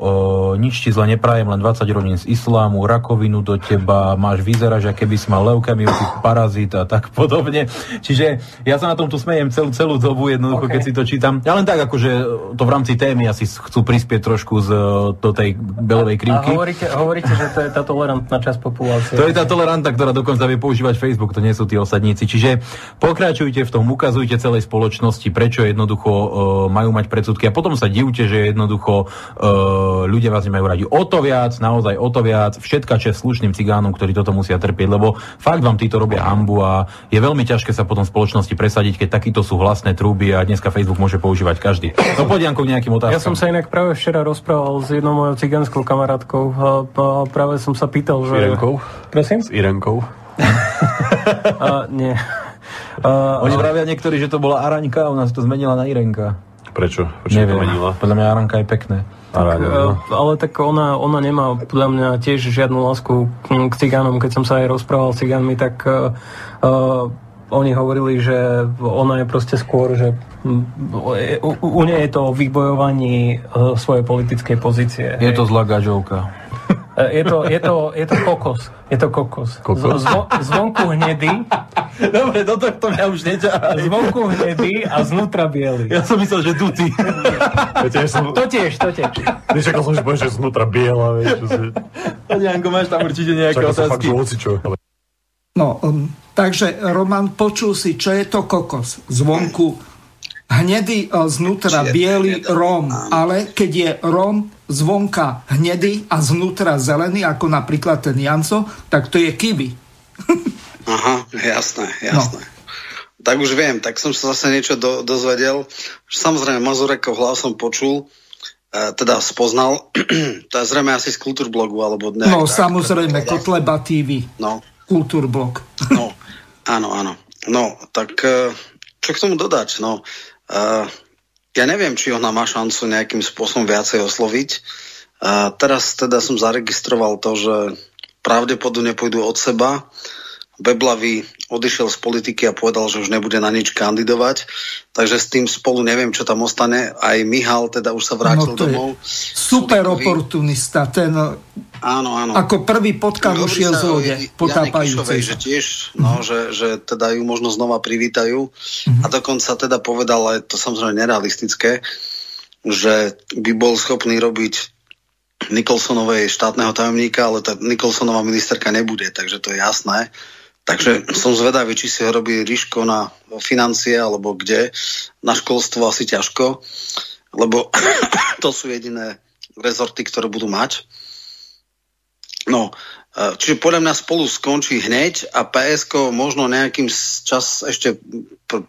nič ti zle neprajem, len 20 rodín z islámu, rakovinu do teba, máš vyzerať, že keby si mal leukemiu, parazit a tak podobne. Čiže ja sa na tomto smejem celú, celú dobu jednoducho, okay. keď si to čítam. Ja len tak, akože to v rámci témy asi chcú prispieť trošku z, do tej belovej krivky. A hovoríte, hovoríte, že to je tá tolerantná časť populácie. To je tá toleranta, ktorá dokonca vie používať Facebook, to nie sú tí osadníci. Čiže pokračujte v tom, ukazujte celej spoločnosti, prečo jednoducho uh, majú mať predsudky a potom sa divte, že jednoducho uh, ľudia vás nemajú radi. O to viac, naozaj o to viac, všetka čest slušným cigánom, ktorí toto musia trpieť, lebo fakt vám títo robia hambu a je veľmi ťažké sa potom v spoločnosti presadiť, keď takýto sú hlasné trúby a dneska Facebook môže používať každý. No poď k nejakým otázkam. Ja som sa inak práve včera rozprával s jednou mojou cigánskou kamarátkou a práve som sa pýtal, že... S Irenkou? Prosím? S Irenkou? uh, nie. Uh, Oni pravia niektorí, že to bola Araňka a ona si to zmenila na Irenka. Prečo? Prečo Neviem. to menila? Podľa mňa Aranka je pekné. Tak, no. ale tak ona, ona nemá podľa mňa tiež žiadnu lásku k cigánom. Keď som sa aj rozprával s cigánmi, tak uh, oni hovorili, že ona je proste skôr, že u, u nej je to o vybojovaní uh, svojej politickej pozície. Je hej. to zlá gažovka. Je to, je to, je to kokos. Je to kokos. kokos? Zvo, zvonku hnedý. Dobre, do tohto mňa už neťahaj. Zvonku hnedý a znútra biely. Ja som myslel, že dutý. ja som... To tiež, to tiež. Nečakal som, že povieš, že znútra biela. Vieš. Janko, máš tam určite nejaké Čakal otázky. Fakt, ale... No, um, takže Roman, počul si, čo je to kokos. Zvonku hnedý, uh, znútra biely rom. Ale keď je rom, zvonka hnedý a znútra zelený, ako napríklad ten Janco, tak to je kiwi. Aha, jasné, jasné. No. Tak už viem, tak som sa zase niečo do, dozvedel. Samozrejme, Mazurekov hlas som počul, e, teda spoznal. to je zrejme asi z Kultúrblogu, alebo nejak, No, tak, samozrejme, Kotleba TV. No. Kultúrblog. no, áno, áno. No, tak e, čo k tomu dodať? No, ja neviem, či ona má šancu nejakým spôsobom viacej osloviť. A teraz teda som zaregistroval to, že pravdepodobne pôjdu od seba Beblavý odišiel z politiky a povedal, že už nebude na nič kandidovať, takže s tým spolu neviem, čo tam ostane. Aj Mihal teda už sa vrátil no, domov. Super Sudekovi. oportunista, ten áno, áno. ako prvý potkan ušiel z lode, potápajúcej že tiež, no, mm. že, že teda ju možno znova privítajú mm. a dokonca teda povedal, ale to samozrejme nerealistické, že by bol schopný robiť Nikolsonovej štátneho tajomníka, ale tá Nikolsonová ministerka nebude, takže to je jasné. Takže som zvedavý, či si ho robí Ríško na financie alebo kde. Na školstvo asi ťažko, lebo to sú jediné rezorty, ktoré budú mať. No, e, čiže podľa mňa spolu skončí hneď a PSK možno nejakým čas ešte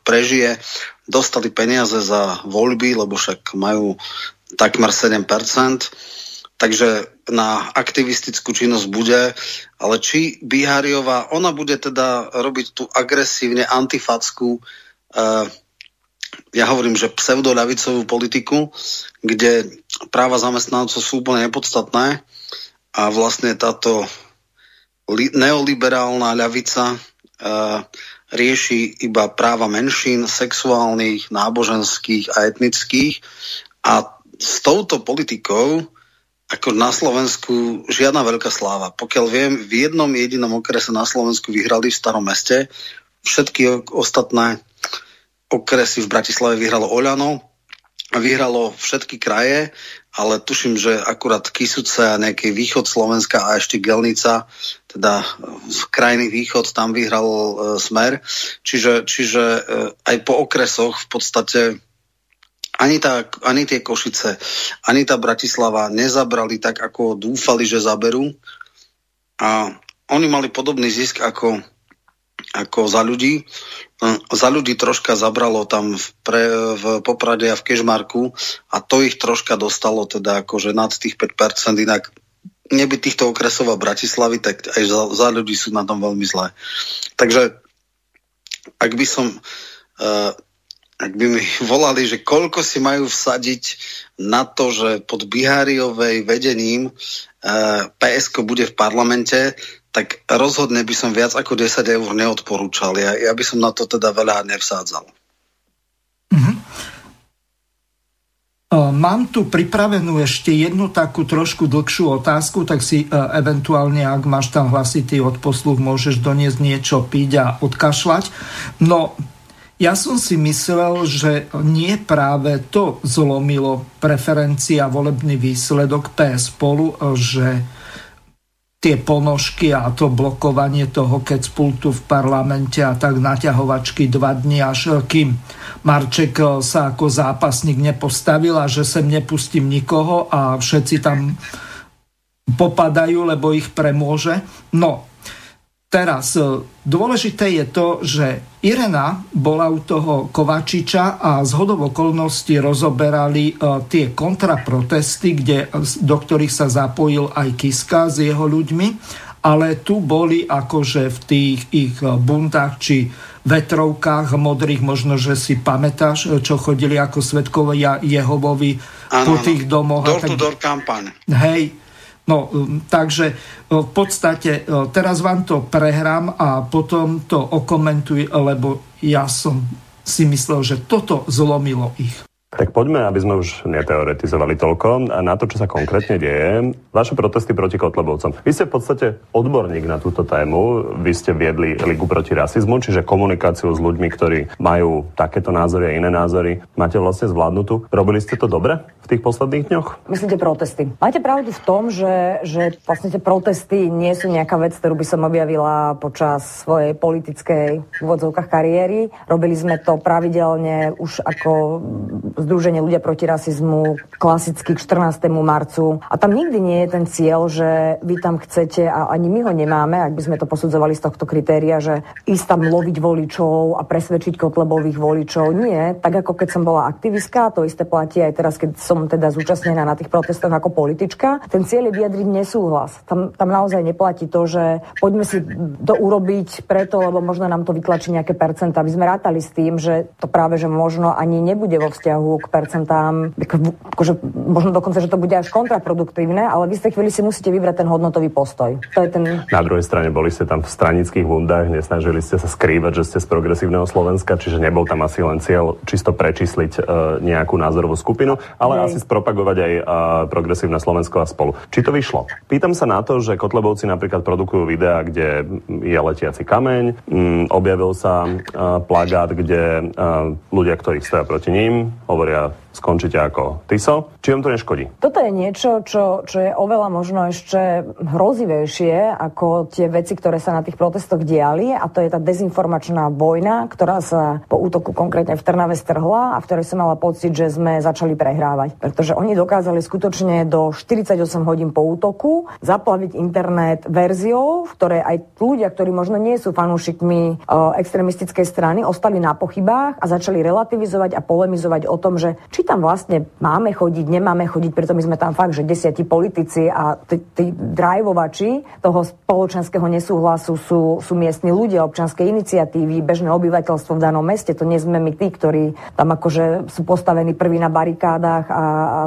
prežije. Dostali peniaze za voľby, lebo však majú takmer 7%. Takže na aktivistickú činnosť bude, ale či Bihariová, ona bude teda robiť tú agresívne antifackú, uh, ja hovorím, že pseudoľavicovú politiku, kde práva zamestnancov sú úplne nepodstatné a vlastne táto li- neoliberálna ľavica uh, rieši iba práva menšín, sexuálnych, náboženských a etnických. A s touto politikou ako na Slovensku žiadna veľká sláva. Pokiaľ viem, v jednom jedinom okrese na Slovensku vyhrali v starom meste. Všetky ostatné okresy v Bratislave vyhralo Oľano, vyhralo všetky kraje, ale tuším, že akurát Kisuce a nejaký východ Slovenska a ešte Gelnica, teda v krajný východ, tam vyhral e, Smer. Čiže, čiže e, aj po okresoch v podstate ani, tá, ani tie Košice, ani tá Bratislava nezabrali tak, ako dúfali, že zaberú. A oni mali podobný zisk ako, ako za ľudí. Za ľudí troška zabralo tam v, pre, v Poprade a v Kežmarku a to ich troška dostalo teda akože nad tých 5%, inak neby týchto okresov a Bratislavy, tak aj za, za ľudí sú na tom veľmi zlé. Takže ak by som uh, ak by mi volali, že koľko si majú vsadiť na to, že pod Biháriovej vedením e, PSK bude v parlamente, tak rozhodne by som viac ako 10 eur neodporúčal. Ja, ja by som na to teda veľa nevsádzal. Mm-hmm. Mám tu pripravenú ešte jednu takú trošku dlhšiu otázku, tak si e, eventuálne, ak máš tam hlasitý odposluch, môžeš doniesť niečo piť a odkašľať. No, ja som si myslel, že nie práve to zlomilo preferencia volebný výsledok PS spolu, že tie ponožky a to blokovanie toho keď pultu v parlamente a tak naťahovačky dva dní, až kým Marček sa ako zápasník nepostavil a že sem nepustím nikoho a všetci tam popadajú, lebo ich premôže. No, Teraz e, dôležité je to, že Irena bola u toho Kovačiča a z hodov okolností rozoberali uh, tie kontraprotesty, kde, do ktorých sa zapojil aj Kiska s jeho ľuďmi, ale tu boli akože v tých ich buntách či vetrovkách modrých, možno, že si pamätáš, e, čo chodili ako svetkovia Jehovovi ano, po tých domoch. Door to door kampaň. Hej, No, takže uh, v podstate uh, teraz vám to prehrám a potom to okomentuj, lebo ja som si myslel, že toto zlomilo ich. Tak poďme, aby sme už neteoretizovali toľko, na to, čo sa konkrétne deje. Vaše protesty proti Kotlebovcom. Vy ste v podstate odborník na túto tému. Vy ste viedli Ligu proti rasizmu, čiže komunikáciu s ľuďmi, ktorí majú takéto názory a iné názory. Máte vlastne zvládnutú. Robili ste to dobre v tých posledných dňoch? Myslíte protesty. Máte pravdu v tom, že, že vlastne tie protesty nie sú nejaká vec, ktorú by som objavila počas svojej politickej v kariéry. Robili sme to pravidelne už ako Združenie ľudia proti rasizmu, klasicky k 14. marcu. A tam nikdy nie je ten cieľ, že vy tam chcete, a ani my ho nemáme, ak by sme to posudzovali z tohto kritéria, že ísť tam loviť voličov a presvedčiť kotlebových voličov. Nie, tak ako keď som bola aktivistka, to isté platí aj teraz, keď som teda zúčastnená na tých protestoch ako politička. Ten cieľ je vyjadriť nesúhlas. Tam, tam naozaj neplatí to, že poďme si to urobiť preto, lebo možno nám to vytlačí nejaké percentá. My sme rátali s tým, že to práve, že možno ani nebude vo vzťahu vzťahu k percentám, akože možno dokonca, že to bude až kontraproduktívne, ale v istej chvíli si musíte vybrať ten hodnotový postoj. To je ten... Na druhej strane boli ste tam v stranických bundách, nesnažili ste sa skrývať, že ste z progresívneho Slovenska, čiže nebol tam asi len cieľ čisto prečísliť uh, nejakú názorovú skupinu, ale Hej. asi spropagovať aj uh, progresívne Slovensko a spolu. Či to vyšlo? Pýtam sa na to, že Kotlebovci napríklad produkujú videá, kde je letiaci kameň, um, objavil sa uh, plagát, kde uh, ľudia, ktorí stoja proti ním, hovoria skončíte ako TISO. Či vám to neškodí? Toto je niečo, čo, čo je oveľa možno ešte hrozivejšie ako tie veci, ktoré sa na tých protestoch diali a to je tá dezinformačná vojna, ktorá sa po útoku konkrétne v Trnave strhla a v ktorej som mala pocit, že sme začali prehrávať. Pretože oni dokázali skutočne do 48 hodín po útoku zaplaviť internet verziou, v ktorej aj ľudia, ktorí možno nie sú fanúšikmi uh, extremistickej strany, ostali na pochybách a začali relativizovať a polemizovať o tom, že či tam vlastne máme chodiť, nemáme chodiť, preto my sme tam fakt, že desiatí politici a tí drivovači toho spoločenského nesúhlasu sú, sú miestni ľudia, občanské iniciatívy, bežné obyvateľstvo v danom meste. To nie sme my tí, ktorí tam akože sú postavení prví na barikádach a, a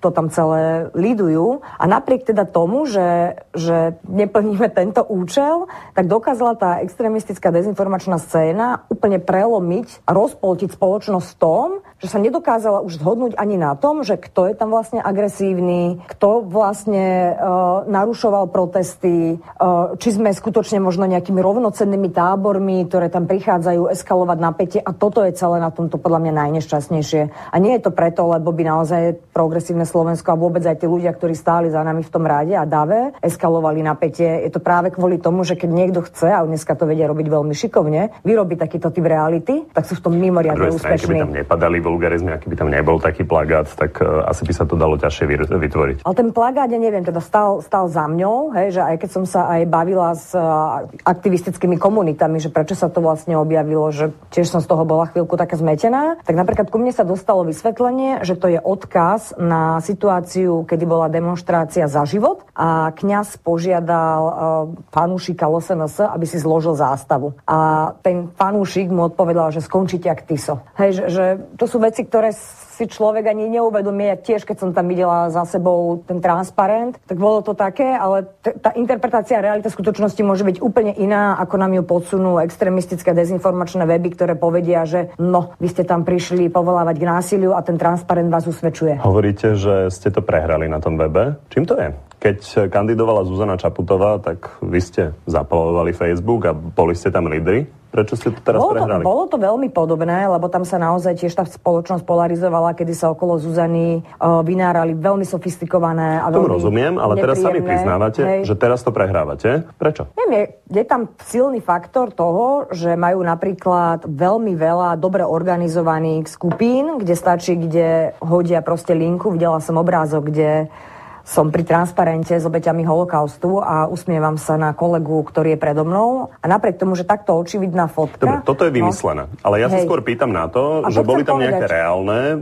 to tam celé lídujú. A napriek teda tomu, že, že neplníme tento účel, tak dokázala tá extrémistická dezinformačná scéna úplne prelomiť a rozpoltiť spoločnosť v tom, že sa nedokázala už zhodnúť ani na tom, že kto je tam vlastne agresívny, kto vlastne uh, narušoval protesty, uh, či sme skutočne možno nejakými rovnocennými tábormi, ktoré tam prichádzajú eskalovať napätie a toto je celé na tomto podľa mňa najnešťastnejšie. A nie je to preto, lebo by naozaj progresívne Slovensko a vôbec aj tí ľudia, ktorí stáli za nami v tom ráde a dave, eskalovali napätie. Je to práve kvôli tomu, že keď niekto chce, a dneska to vedia robiť veľmi šikovne, vyrobiť takýto typ reality, tak sú v tom mimoriadne úspešní. Keby tam nepadali vulgarizmy, aký by tam nebol taký plagát, tak uh, asi by sa to dalo ťažšie vytvoriť. Ale ten plagát, ja neviem, teda stal, stal za mňou, hej, že aj keď som sa aj bavila s uh, aktivistickými komunitami, že prečo sa to vlastne objavilo, že tiež som z toho bola chvíľku taká zmetená, tak napríklad ku mne sa dostalo vysvetlenie, že to je odkaz na situáciu, kedy bola demonstrácia za život a kňaz požiadal uh, fanúšika LSNS, aby si zložil zástavu. A ten fanúšik mu odpovedal, že skončíte ak Tiso. Hej, že, že to sú veci, ktoré si človek ani neuvedomie. Ja tiež, keď som tam videla za sebou ten transparent, tak bolo to také, ale t- tá interpretácia reality skutočnosti môže byť úplne iná, ako nám ju podsunú extrémistické dezinformačné weby, ktoré povedia, že no, vy ste tam prišli povolávať k násiliu a ten transparent vás usvedčuje. Hovoríte, že ste to prehrali na tom webe. Čím to je? Keď kandidovala Zuzana Čaputová, tak vy ste zapalovali Facebook a boli ste tam lídry. Prečo ste to teraz bolo to, prehrali? Bolo to veľmi podobné, lebo tam sa naozaj tiež tá spoločnosť polarizovala, kedy sa okolo Zuzany uh, vynárali veľmi sofistikované a Tomu rozumiem, ale teraz sami priznávate, hej. že teraz to prehrávate. Prečo? Neviem, je, je tam silný faktor toho, že majú napríklad veľmi veľa dobre organizovaných skupín, kde stačí, kde hodia proste linku. Videla som obrázok, kde som pri transparente s obeťami holokaustu a usmievam sa na kolegu, ktorý je predo mnou. A napriek tomu, že takto očividná fotka... Dobre, toto je no. vymyslené. No, ale ja hej. sa skôr pýtam na to, a že boli tam povedať. nejaké reálne uh,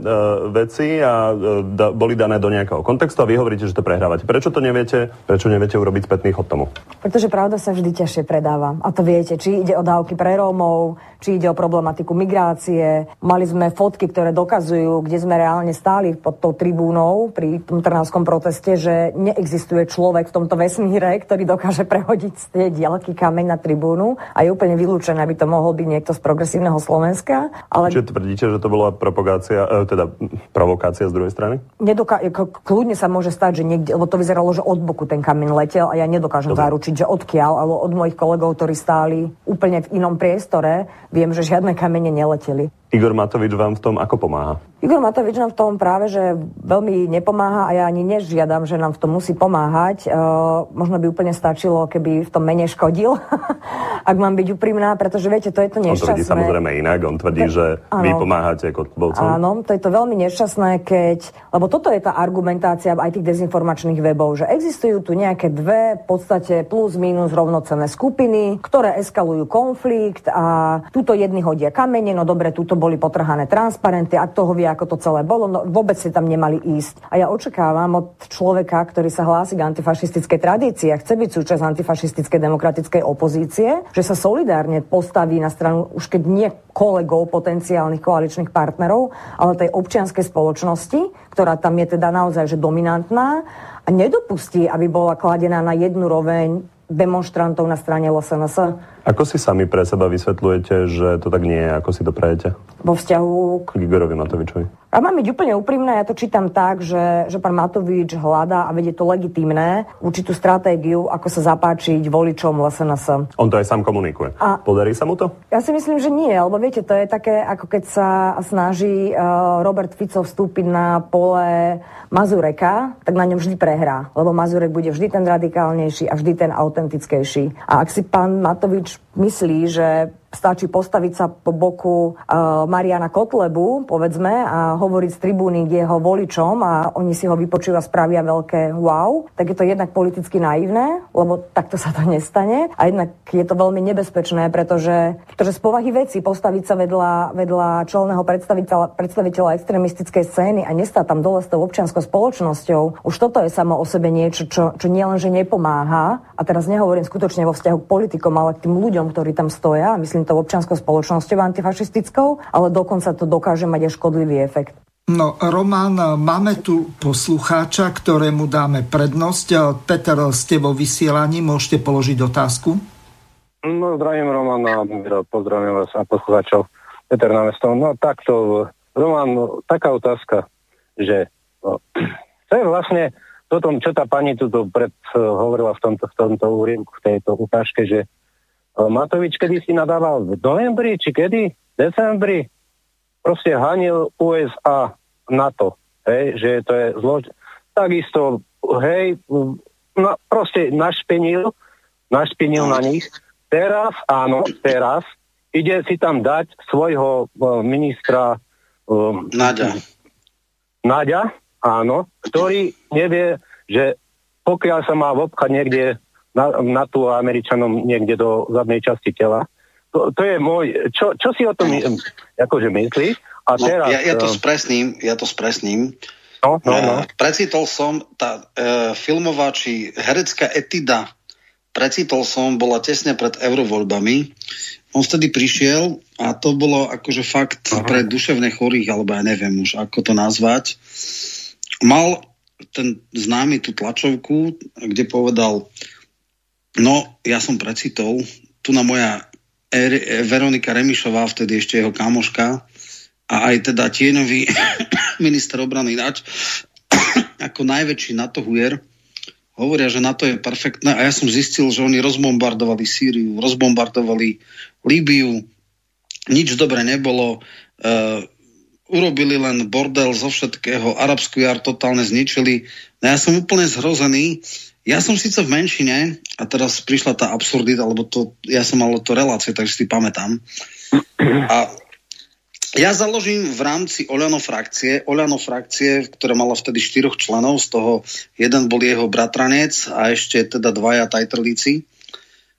veci a uh, da, boli dané do nejakého kontextu a vy hovoríte, že to prehrávate. Prečo to neviete, prečo neviete urobiť spätný chod tomu? Pretože pravda sa vždy ťažšie predáva. A to viete, či ide o dávky pre Rómov, či ide o problematiku migrácie. Mali sme fotky, ktoré dokazujú, kde sme reálne stáli pod tou tribúnou pri tom trnavskom proteste, že neexistuje človek v tomto vesmíre, ktorý dokáže prehodiť z tej dielky kameň na tribúnu a je úplne vylúčené, aby to mohol byť niekto z progresívneho Slovenska. Ale... Čiže tvrdíte, že to bola propagácia, e, teda provokácia z druhej strany? Nedoká... Kľudne sa môže stať, že niekde, lebo to vyzeralo, že od boku ten kameň letel a ja nedokážem Dobre. zaručiť, že odkiaľ, alebo od mojich kolegov, ktorí stáli úplne v inom priestore, viem, že žiadne kamene neleteli. Igor Matovič vám v tom ako pomáha? Igor Matovič nám v tom práve, že veľmi nepomáha a ja ani nežiadam, že nám v tom musí pomáhať. Uh, možno by úplne stačilo, keby v tom menej škodil, ak mám byť úprimná, pretože viete, to je to nešťastné. On tvrdí samozrejme inak, on tvrdí, že ano, vy pomáhate kotlbovcom. Áno, to je to veľmi nešťastné, keď, lebo toto je tá argumentácia aj tých dezinformačných webov, že existujú tu nejaké dve v podstate plus minus rovnocenné skupiny, ktoré eskalujú konflikt a tuto jedni hodia kamene, no dobre, túto boli potrhané transparenty, ak toho vie, ako to celé bolo, no vôbec si tam nemali ísť. A ja očakávam od človeka, ktorý sa hlási k antifašistickej tradícii a chce byť súčasť antifašistickej demokratickej opozície, že sa solidárne postaví na stranu už keď nie kolegov, potenciálnych koaličných partnerov, ale tej občianskej spoločnosti, ktorá tam je teda naozaj že dominantná a nedopustí, aby bola kladená na jednu roveň demonstrantov na strane LSNS. Ako si sami pre seba vysvetľujete, že to tak nie je, ako si to prejete? Vo vzťahu k... K Igorovi Matovičovi. A mám byť úplne úprimná, ja to čítam tak, že, že pán Matovič hľadá a vedie to legitimné určitú stratégiu, ako sa zapáčiť voličom LSNS. On to aj sám komunikuje. A Podarí sa mu to? Ja si myslím, že nie, lebo viete, to je také, ako keď sa snaží uh, Robert Fico vstúpiť na pole Mazureka, tak na ňom vždy prehrá, lebo Mazurek bude vždy ten radikálnejší a vždy ten autentickejší. A ak si pán Matovič myslí, že stačí postaviť sa po boku uh, Mariana Kotlebu, povedzme, a hovoriť z tribúny k jeho voličom a oni si ho vypočujú a spravia veľké wow, tak je to jednak politicky naivné, lebo takto sa to nestane. A jednak je to veľmi nebezpečné, pretože, pretože z povahy veci postaviť sa vedľa, vedľa čelného predstaviteľa, predstaviteľa extrémistickej scény a nestať tam dole s tou občianskou spoločnosťou, už toto je samo o sebe niečo, čo, čo nielenže nepomáha, a teraz nehovorím skutočne vo vzťahu k politikom, ale k tým ľuďom, ktorí tam stoja, myslím myslím tou občianskou spoločnosťou antifašistickou, ale dokonca to dokáže mať aj škodlivý efekt. No, Roman, máme tu poslucháča, ktorému dáme prednosť. Peter, ste vo vysielaní, môžete položiť otázku. No, zdravím Romana, pozdravím vás a poslucháčov. Peter na mesto. No takto, Roman, taká otázka, že no, to je vlastne to, čo tá pani tu pred uh, hovorila v tomto, v tomto úriemku, v tejto ukážke, že Matovič kedy si nadával v novembri, či kedy? V decembri? Proste hanil USA NATO, hej, že to je zloč... Takisto, hej, no, proste našpenil, našpenil na nich. Teraz, áno, teraz ide si tam dať svojho uh, ministra um, Naďa. Naďa, áno, ktorý nevie, že pokiaľ sa má vopchať niekde na, na tú Američanom niekde do zadnej časti tela, to, to je môj, čo, čo si o tom akože myslíš? A no, teraz, ja, ja to spresním, ja to spresním. No, no, no. Uh, precitol som, tá uh, filmová či herecká etida, precitol som, bola tesne pred eurovoľbami. On vtedy prišiel a to bolo akože fakt uh-huh. pre duševne chorých, alebo ja neviem už, ako to nazvať. Mal ten známy tú tlačovku, kde povedal, no, ja som precitol, tu na moja er- Veronika Remišová, vtedy ešte jeho kamoška, a aj teda tieňový minister obrany Nač ako najväčší NATO hujer hovoria, že NATO je perfektné a ja som zistil, že oni rozbombardovali Sýriu, rozbombardovali Líbiu, nič dobre nebolo, uh, urobili len bordel zo všetkého, arabskú jar totálne zničili. No ja som úplne zhrozený. Ja som síce v menšine a teraz prišla tá absurdita, lebo to, ja som mal to relácie, takže si pamätám. A ja založím v rámci Oľano frakcie, Oľano frakcie, ktorá mala vtedy štyroch členov, z toho jeden bol jeho bratranec a ešte teda dvaja tajtrlíci.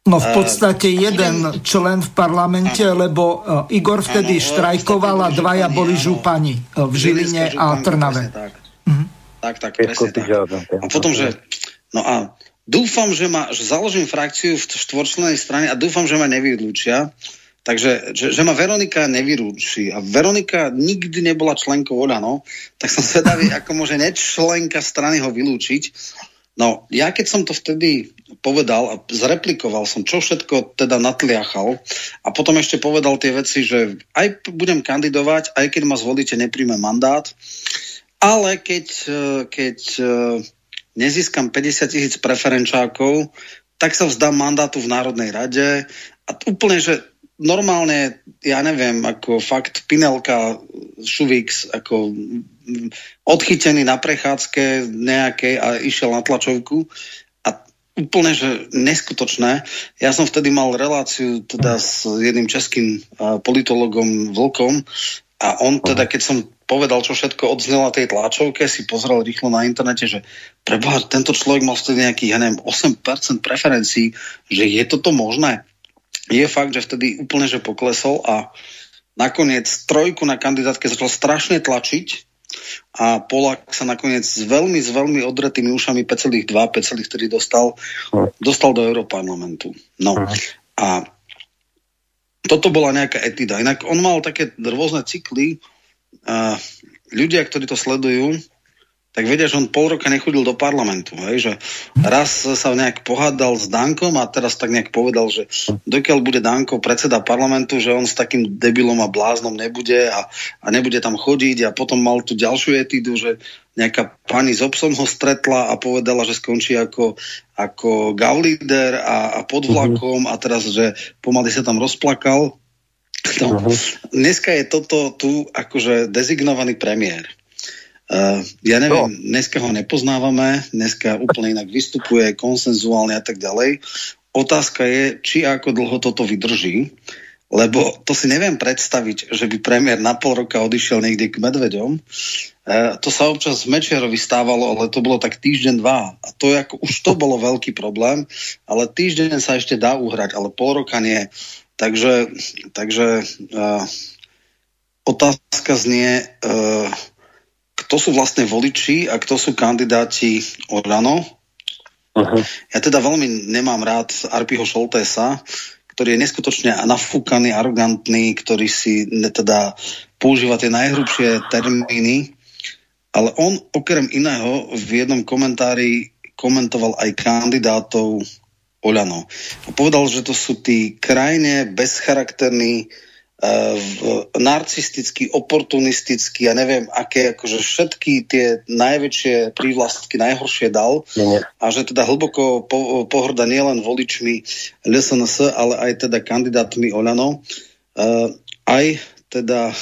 No v podstate uh, jeden člen v parlamente, áno. lebo uh, Igor vtedy áno, štrajkoval a dvaja župani, boli župani uh, v Žiline a Trnave. Tak. Uh-huh. tak, tak, presne tak. A potom, že... No a dúfam, že, ma, že založím frakciu v štvorčlenej strane a dúfam, že ma nevylúčia. Takže, že, že ma Veronika nevyrúči. A Veronika nikdy nebola členkou Oľano, tak som zvedavý, ako môže nečlenka strany ho vylúčiť. No, ja keď som to vtedy povedal a zreplikoval som, čo všetko teda natliachal a potom ešte povedal tie veci, že aj budem kandidovať, aj keď ma zvolíte, nepríjme mandát, ale keď, keď e, nezískam 50 tisíc preferenčákov, tak sa vzdám mandátu v Národnej rade. A úplne, že normálne, ja neviem, ako fakt Pinelka, Šuvix, ako odchytený na prechádzke nejakej a išiel na tlačovku. A úplne, že neskutočné. Ja som vtedy mal reláciu teda s jedným českým politologom Vlkom a on teda, keď som povedal, čo všetko odznelo na tej tlačovke, si pozrel rýchlo na internete, že preboha, tento človek mal vtedy nejakých, ja neviem, 8% preferencií, že je toto možné je fakt, že vtedy úplne že poklesol a nakoniec trojku na kandidátke začal strašne tlačiť a Polak sa nakoniec s veľmi, s veľmi odretými ušami 5,2, 5,3 dostal, dostal do Európarlamentu. No a toto bola nejaká etida. Inak on mal také rôzne cykly. A ľudia, ktorí to sledujú, tak vedia, že on pol roka nechodil do parlamentu. Hej? Že raz sa nejak pohádal s Dankom a teraz tak nejak povedal, že dokiaľ bude Danko predseda parlamentu, že on s takým debilom a bláznom nebude a, a nebude tam chodiť a potom mal tu ďalšiu etidu, že nejaká pani s obsom ho stretla a povedala, že skončí ako, ako gaulider a, a pod vlakom a teraz, že pomaly sa tam rozplakal. No, uh-huh. Dneska je toto tu akože dezignovaný premiér. Uh, ja neviem, no. dneska ho nepoznávame, dneska úplne inak vystupuje konsenzuálne a tak ďalej. Otázka je, či ako dlho toto vydrží, lebo to si neviem predstaviť, že by premiér na pol roka odišiel niekde k medveďom. Uh, to sa občas z Mečiarovi stávalo, ale to bolo tak týždeň, dva. A to je ako, už to bolo veľký problém, ale týždeň sa ešte dá uhrať, ale pol roka nie. Takže, takže uh, otázka znie, uh, kto sú vlastne voliči a kto sú kandidáti Orano. Uh-huh. Ja teda veľmi nemám rád Arpiho Šoltésa, ktorý je neskutočne nafúkaný, arogantný, ktorý si teda používa tie najhrubšie termíny, ale on okrem iného v jednom komentári komentoval aj kandidátov Oľano. A povedal, že to sú tí krajne bezcharakterní narcistický, oportunistický, ja neviem, aké, akože všetky tie najväčšie prívlastky, najhoršie dal nie, nie. a že teda hlboko po, pohrda nielen voličmi LSNS, ale aj teda kandidátmi Olano. Uh, aj teda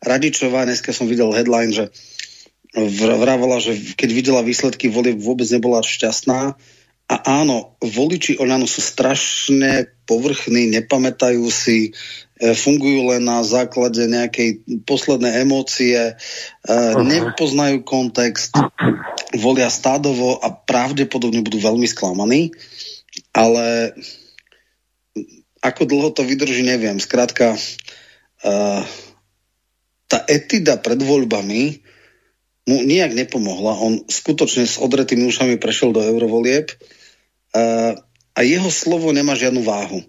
Radičová, dneska som videl headline, že vravala, že keď videla výsledky volieb, vôbec nebola šťastná. A áno, voliči Oľano sú strašne povrchní, nepamätajú si, e, fungujú len na základe nejakej poslednej emócie, uh-huh. nepoznajú kontext, volia stádovo a pravdepodobne budú veľmi sklamaní. Ale ako dlho to vydrží, neviem. Skrátka, uh, tá etida pred voľbami mu nijak nepomohla. On skutočne s odretými ušami prešiel do eurovolieb a jeho slovo nemá žiadnu váhu.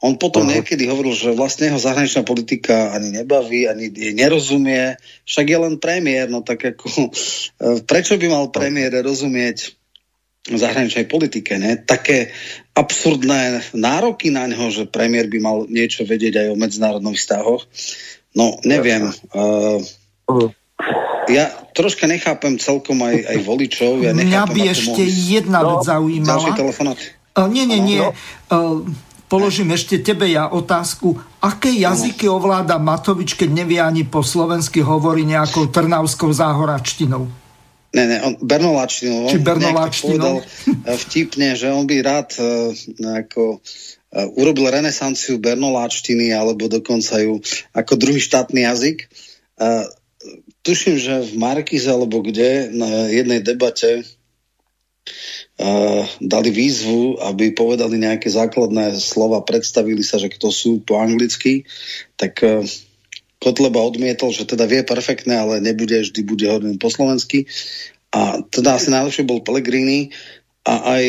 On potom uh-huh. niekedy hovoril, že vlastne jeho zahraničná politika ani nebaví, ani jej nerozumie, však je len premiér, no tak ako, uh, prečo by mal premiér rozumieť zahraničnej politike, ne? Také absurdné nároky na neho, že premiér by mal niečo vedieť aj o medzinárodných vzťahoch. No, neviem. Uh, ja troška nechápem celkom aj, aj voličov. Ja Mňa by ešte mohli... jedna no, vec zaujímala. Uh, nie, nie, nie. Uh, položím ešte tebe ja otázku. Aké jazyky ovláda Matovič, keď nevie ani po slovensky hovorí nejakou trnavskou záhoračtinou? Ne, ne, on Bernoláčtinou. Či Bernoláčtinou? vtipne, že on by rád uh, ako uh, urobil renesanciu Bernoláčtiny alebo dokonca ju ako druhý štátny jazyk. Uh, tuším, že v Markize alebo kde na jednej debate uh, dali výzvu, aby povedali nejaké základné slova, predstavili sa, že kto sú po anglicky, tak uh, Kotleba odmietol, že teda vie perfektne, ale nebude, vždy bude hodný po slovensky. A teda asi najlepšie bol Pellegrini a aj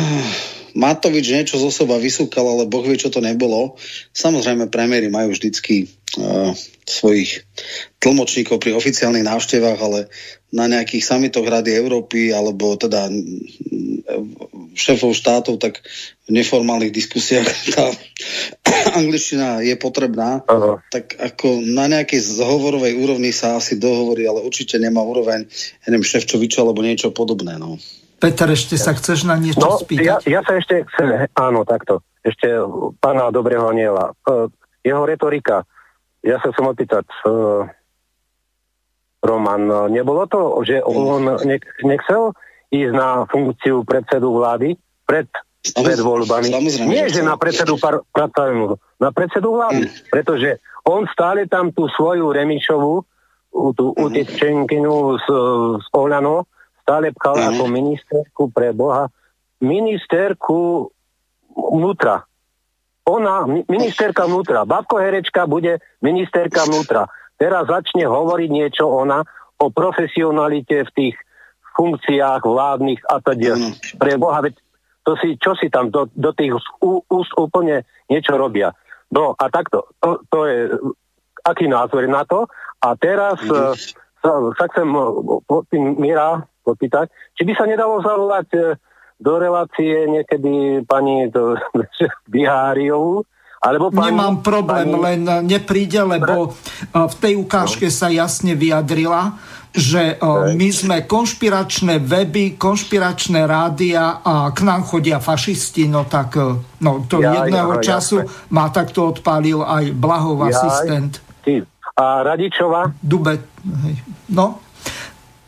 uh, Matovič niečo zo seba vysúkal, ale Boh vie, čo to nebolo. Samozrejme, premiéry majú vždycky uh, svojich tlmočníkov pri oficiálnych návštevách, ale na nejakých samitoch Rady Európy alebo teda šéfov štátov, tak v neformálnych diskusiách tá angličtina je potrebná, Aha. tak ako na nejakej zhovorovej úrovni sa asi dohovorí, ale určite nemá úroveň, ja neviem, Ševčoviča alebo niečo podobné. No. Peter, ešte sa chceš na niečo no, spýtať? Ja, ja sa ešte chcem, áno, takto. Ešte pána Dobrého aniela. E, jeho retorika. Ja sa chcem opýtať, uh, Roman, nebolo to, že on nechcel ísť na funkciu predsedu vlády pred, pred voľbami? Nie, že na predsedu par, na predsedu vlády, mm. pretože on stále tam tú svoju Remišovu, tú mm. utečenkinu z, z Olano, pchal mm. ako ministerku pre Boha, ministerku vnútra. Ona, ministerka vnútra. Babko Herečka bude ministerka vnútra. Teraz začne hovoriť niečo ona o profesionalite v tých funkciách vládnych a teda. Mm. Pre Boha, veď to si, čo si tam do, do tých úst úplne niečo robia. No a takto, to, to je, aký názor na to? A teraz mm. sa, sa chcem tým Mira popýtať, či by sa nedalo zavolať e, do relácie niekedy pani do, Biháriovú, alebo pani, Nemám problém, pani... len nepríde, lebo e, v tej ukážke sa jasne vyjadrila, že e, my sme konšpiračné weby, konšpiračné rádia a k nám chodia fašisti, no tak no, to ja, jedného ja, času ja, ma takto odpálil aj Blahov ja, asistent. Ty. A Radičova? Dube. No,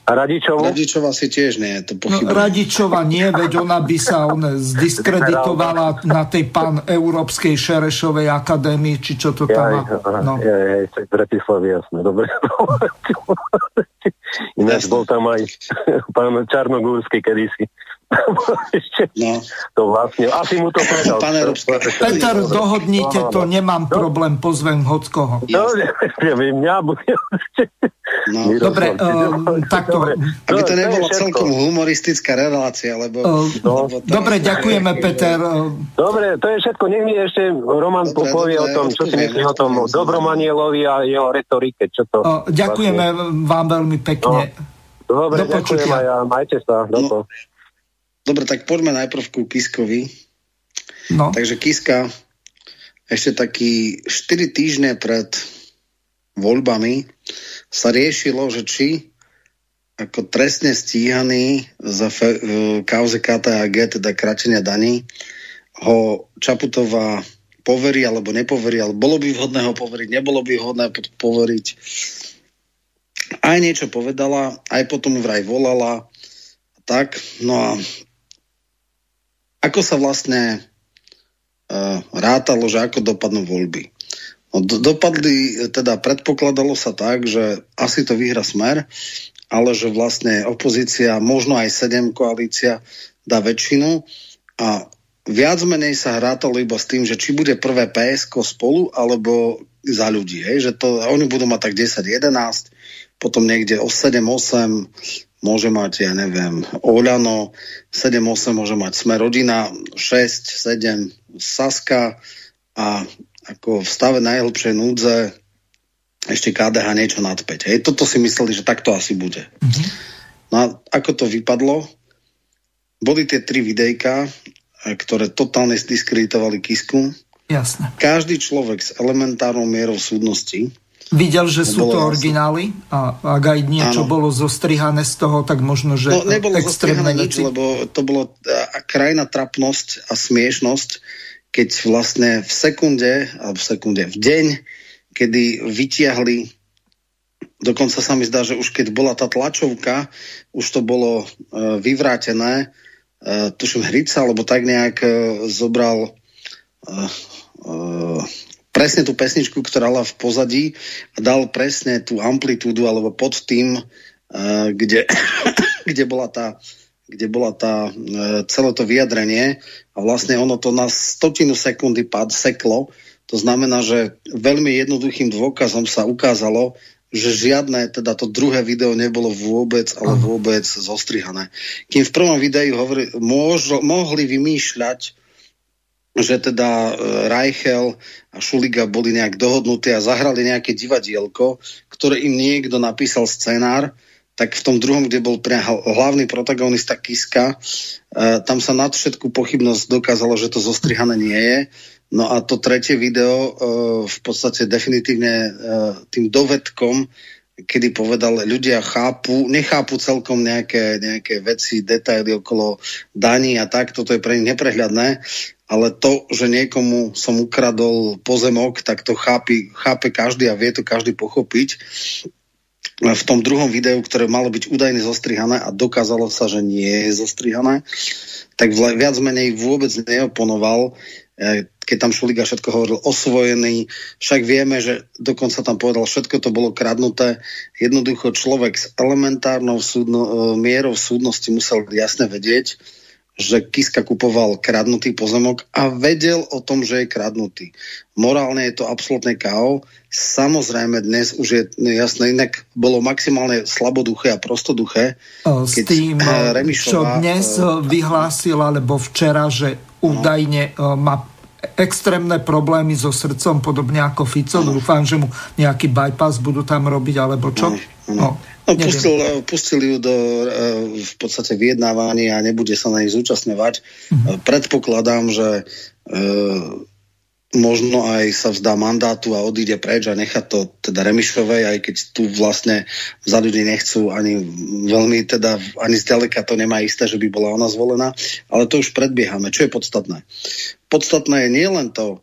a Radičovu? Radičova si tiež nie, to no, Radičova nie, veď ona by sa on zdiskreditovala na tej pán Európskej Šerešovej akadémii, či čo to tam má. No. Ja, ja, ja, Bratislavy, jasné, dobre. Ináč bol tam aj pán Čarnogórsky kedysi. no. To vlastne, asi mu to povedal. Peter, dohodnite to, nemám problém, pozvem hockoho. No, mňa bude... No. Dobre, uh, takto. Aby to nebolo celkom humoristická relácia, lebo... Uh, no. lebo dobre, ďakujeme, je... Peter. Dobre, to je všetko. Nech mi ešte Roman dobre, povie dobre, o tom, čo si myslí o tom Dobromanielovi a jeho retorike. Čo to uh, ďakujeme vlastne... vám veľmi pekne. No. Dobre, Do ďakujem a ja, majte sa. No. Dobre, tak poďme najprv ku Kiskovi. No. Takže Kiska ešte taký 4 týždne pred voľbami sa riešilo, že či ako trestne stíhaný za fe, kauze KTAG, teda kratenia daní, ho Čaputová poverí alebo nepoverí, ale bolo by vhodné ho poveriť, nebolo by vhodné poveriť. Aj niečo povedala, aj potom vraj volala. Tak, no a ako sa vlastne uh, rátalo, že ako dopadnú voľby. No, do, dopadli, teda predpokladalo sa tak, že asi to vyhra smer, ale že vlastne opozícia, možno aj sedem koalícia dá väčšinu a viac menej sa hrátalo iba s tým, že či bude prvé PSK spolu alebo za ľudí. Hej? Že to, oni budú mať tak 10-11, potom niekde o 7-8 môže mať, ja neviem, Oľano, 7-8 môže mať Sme rodina, 6-7 Saska a ako v stave najhlbšej núdze ešte KDH niečo nad 5. Hej, toto si mysleli, že takto asi bude. Mm-hmm. No a ako to vypadlo? Boli tie tri videjka, ktoré totálne zdiskreditovali Kisku. Jasne. Každý človek s elementárnou mierou súdnosti Videl, že sú to originály? A ak aj niečo áno. bolo zostrihané z toho, tak možno, že no, nebolo extrémne nič, lebo to bolo krajná trapnosť a smiešnosť, keď vlastne v sekunde, alebo v sekunde, v deň, kedy vytiahli dokonca sa mi zdá, že už keď bola tá tlačovka, už to bolo uh, vyvrátené, uh, tuším Hrica, alebo tak nejak uh, zobral uh, uh, presne tú pesničku, ktorá bola v pozadí a dal presne tú amplitúdu alebo pod tým, uh, kde, kde bola tá kde bola tá, uh, celé to vyjadrenie a vlastne ono to na stotinu sekundy pad seklo. To znamená, že veľmi jednoduchým dôkazom sa ukázalo, že žiadne, teda to druhé video nebolo vôbec, ale vôbec zostrihané. Kým v prvom videu môžo, mohli vymýšľať že teda e, Reichel a Šuliga boli nejak dohodnutí a zahrali nejaké divadielko, ktoré im niekto napísal scenár, tak v tom druhom, kde bol pre hlavný protagonista Kiska, e, tam sa nad všetku pochybnosť dokázalo, že to zostrihané nie je. No a to tretie video e, v podstate definitívne tým dovedkom, kedy povedal, ľudia chápu, nechápu celkom nejaké, nejaké veci, detaily okolo daní a tak, toto je pre nich neprehľadné ale to, že niekomu som ukradol pozemok, tak to chápi, chápe každý a vie to každý pochopiť. V tom druhom videu, ktoré malo byť údajne zostrihané a dokázalo sa, že nie je zostrihané, tak viac menej vôbec neoponoval, e, keď tam Šuliga všetko hovoril osvojený, však vieme, že dokonca tam povedal, všetko to bolo kradnuté. Jednoducho človek s elementárnou súdno, e, mierou súdnosti musel jasne vedieť, že Kiska kupoval kradnutý pozemok a vedel o tom, že je kradnutý. Morálne je to absolútne KO. Samozrejme dnes už je jasné, inak bolo maximálne slaboduché a prostoduché. S tým, eh, Remišová, čo dnes vyhlásil, alebo včera, že údajne no. má extrémne problémy so srdcom, podobne ako Fico. No. Dúfam, že mu nejaký bypass budú tam robiť, alebo čo? No. No. No, pustil, pustil ju do e, v podstate vyjednávania a nebude sa na nich zúčastňovať. Mm-hmm. Predpokladám, že e, možno aj sa vzdá mandátu a odíde preč a nechá to teda Remišovej, aj keď tu vlastne za ľudí nechcú ani veľmi, teda ani zďaleka to nemá isté, že by bola ona zvolená, ale to už predbiehame. Čo je podstatné? Podstatné je nielen to,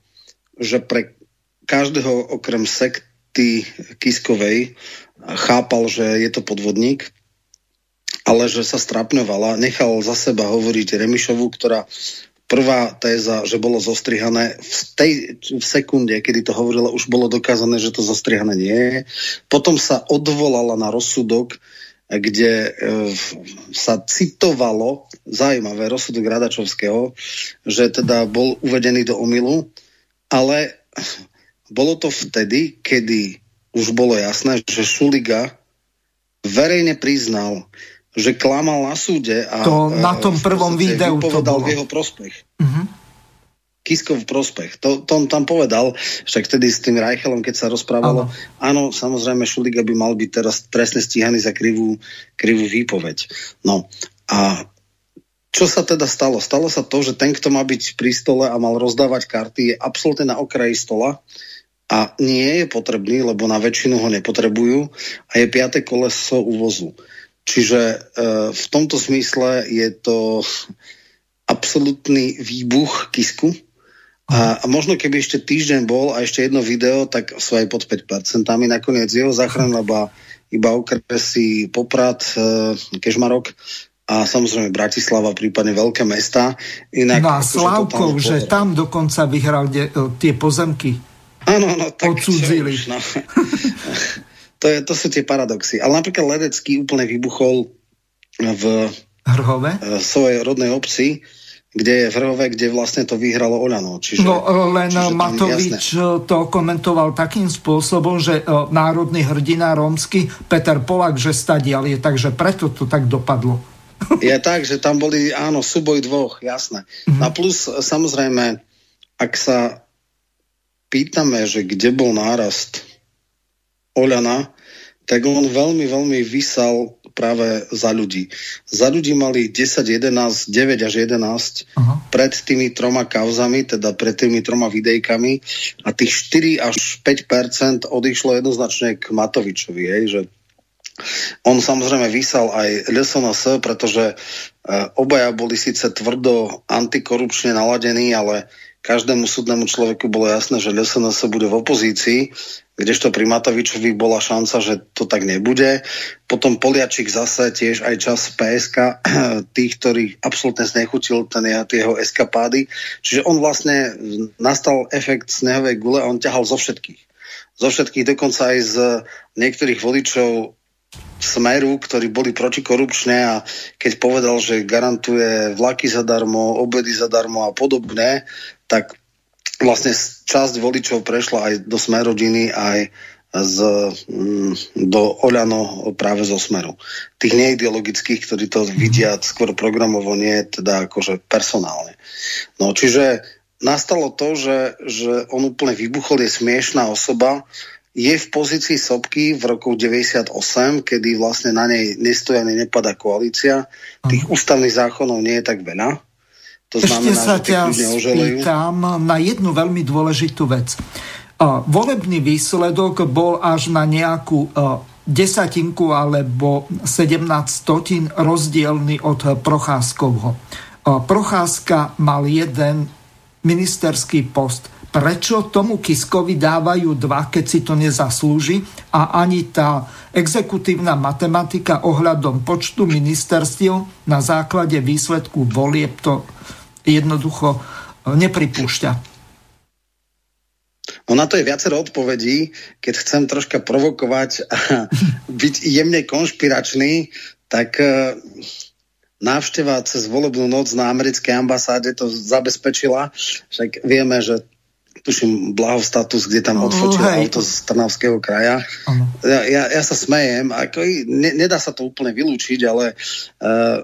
že pre každého okrem sekty Kiskovej chápal, že je to podvodník, ale že sa strapňovala. Nechal za seba hovoriť Remišovu, ktorá prvá téza, že bolo zostrihané, v tej v sekunde, kedy to hovorila, už bolo dokázané, že to zostrihané nie je. Potom sa odvolala na rozsudok, kde e, sa citovalo, zaujímavé, rozsudok Radačovského, že teda bol uvedený do omilu, ale bolo to vtedy, kedy už bolo jasné, že Šuliga verejne priznal, že klamal na súde a to na tom prvom videu to bolo. v jeho prospech. Uh-huh. Kiskov prospech. To, to on tam povedal, však vtedy s tým Reichelom, keď sa rozprávalo, áno, áno samozrejme Šuliga by mal byť teraz trestne stíhaný za krivú, krivú výpoveď. No a čo sa teda stalo? Stalo sa to, že ten, kto má byť pri stole a mal rozdávať karty, je absolútne na okraji stola a nie je potrebný, lebo na väčšinu ho nepotrebujú a je piaté koleso uvozu. Čiže e, v tomto smysle je to absolútny výbuch kisku. A, a možno keby ešte týždeň bol a ešte jedno video, tak sú aj pod 5%. Nakoniec jeho záchrana iba, iba okresy Poprad, e, Kežmarok a samozrejme Bratislava, prípadne veľké mesta. Inak, no a Slavkov, že tam dokonca vyhral de, tie pozemky. Áno, no, tak odsudzili. Čo, no. to, je, to sú tie paradoxy. Ale napríklad Ledecký úplne vybuchol v Hrhove? E, svojej rodnej obci, kde je v Hrhove, kde vlastne to vyhralo Oľano. Čiže, no len čiže Matovič jasné. to komentoval takým spôsobom, že e, národný hrdina rómsky Peter Polak, že stadial je, takže preto to tak dopadlo. Je tak, že tam boli, áno, súboj dvoch, jasné. Mm-hmm. A plus, samozrejme, ak sa pýtame, že kde bol nárast Oľana, tak on veľmi, veľmi vysal práve za ľudí. Za ľudí mali 10, 11, 9 až 11 uh-huh. pred tými troma kauzami, teda pred tými troma videjkami a tých 4 až 5% odišlo jednoznačne k Matovičovi, hej, že on samozrejme vysal aj LSNS, pretože e, obaja boli síce tvrdo antikorupčne naladení, ale každému súdnemu človeku bolo jasné, že LSNS bude v opozícii, kdežto pri Matovičovi bola šanca, že to tak nebude. Potom Poliačik zase tiež aj čas PSK, tých, ktorí absolútne znechutil ten jeho eskapády. Čiže on vlastne nastal efekt snehovej gule a on ťahal zo všetkých. Zo všetkých, dokonca aj z niektorých voličov Smeru, ktorí boli protikorupčné a keď povedal, že garantuje vlaky zadarmo, obedy zadarmo a podobné, tak vlastne časť voličov prešla aj do Smerodiny, aj z, mm, do Oľano práve zo Smeru. Tých neideologických, ktorí to vidia skôr programovo, nie teda akože personálne. No čiže nastalo to, že, že on úplne vybuchol, je smiešná osoba, je v pozícii Sobky v roku 98, kedy vlastne na nej nestoja ani nepada koalícia. Tých ústavných zákonov nie je tak veľa. To Ešte znamená, sa ťa spýtam na jednu veľmi dôležitú vec. Volebný výsledok bol až na nejakú desatinku alebo 17 stotín rozdielny od Procházkovho. Procházka mal jeden ministerský post prečo tomu Kiskovi dávajú dva, keď si to nezaslúži a ani tá exekutívna matematika ohľadom počtu ministerstiev na základe výsledku volieb to jednoducho nepripúšťa. No na to je viacero odpovedí. Keď chcem troška provokovať a byť jemne konšpiračný, tak e, návšteva cez volebnú noc na americkej ambasáde to zabezpečila. Však vieme, že tuším, blahostatus, kde tam odfočil oh, auto z Trnavského kraja. Ja, ja, ja sa smejem, ako, ne, nedá sa to úplne vylúčiť, ale uh,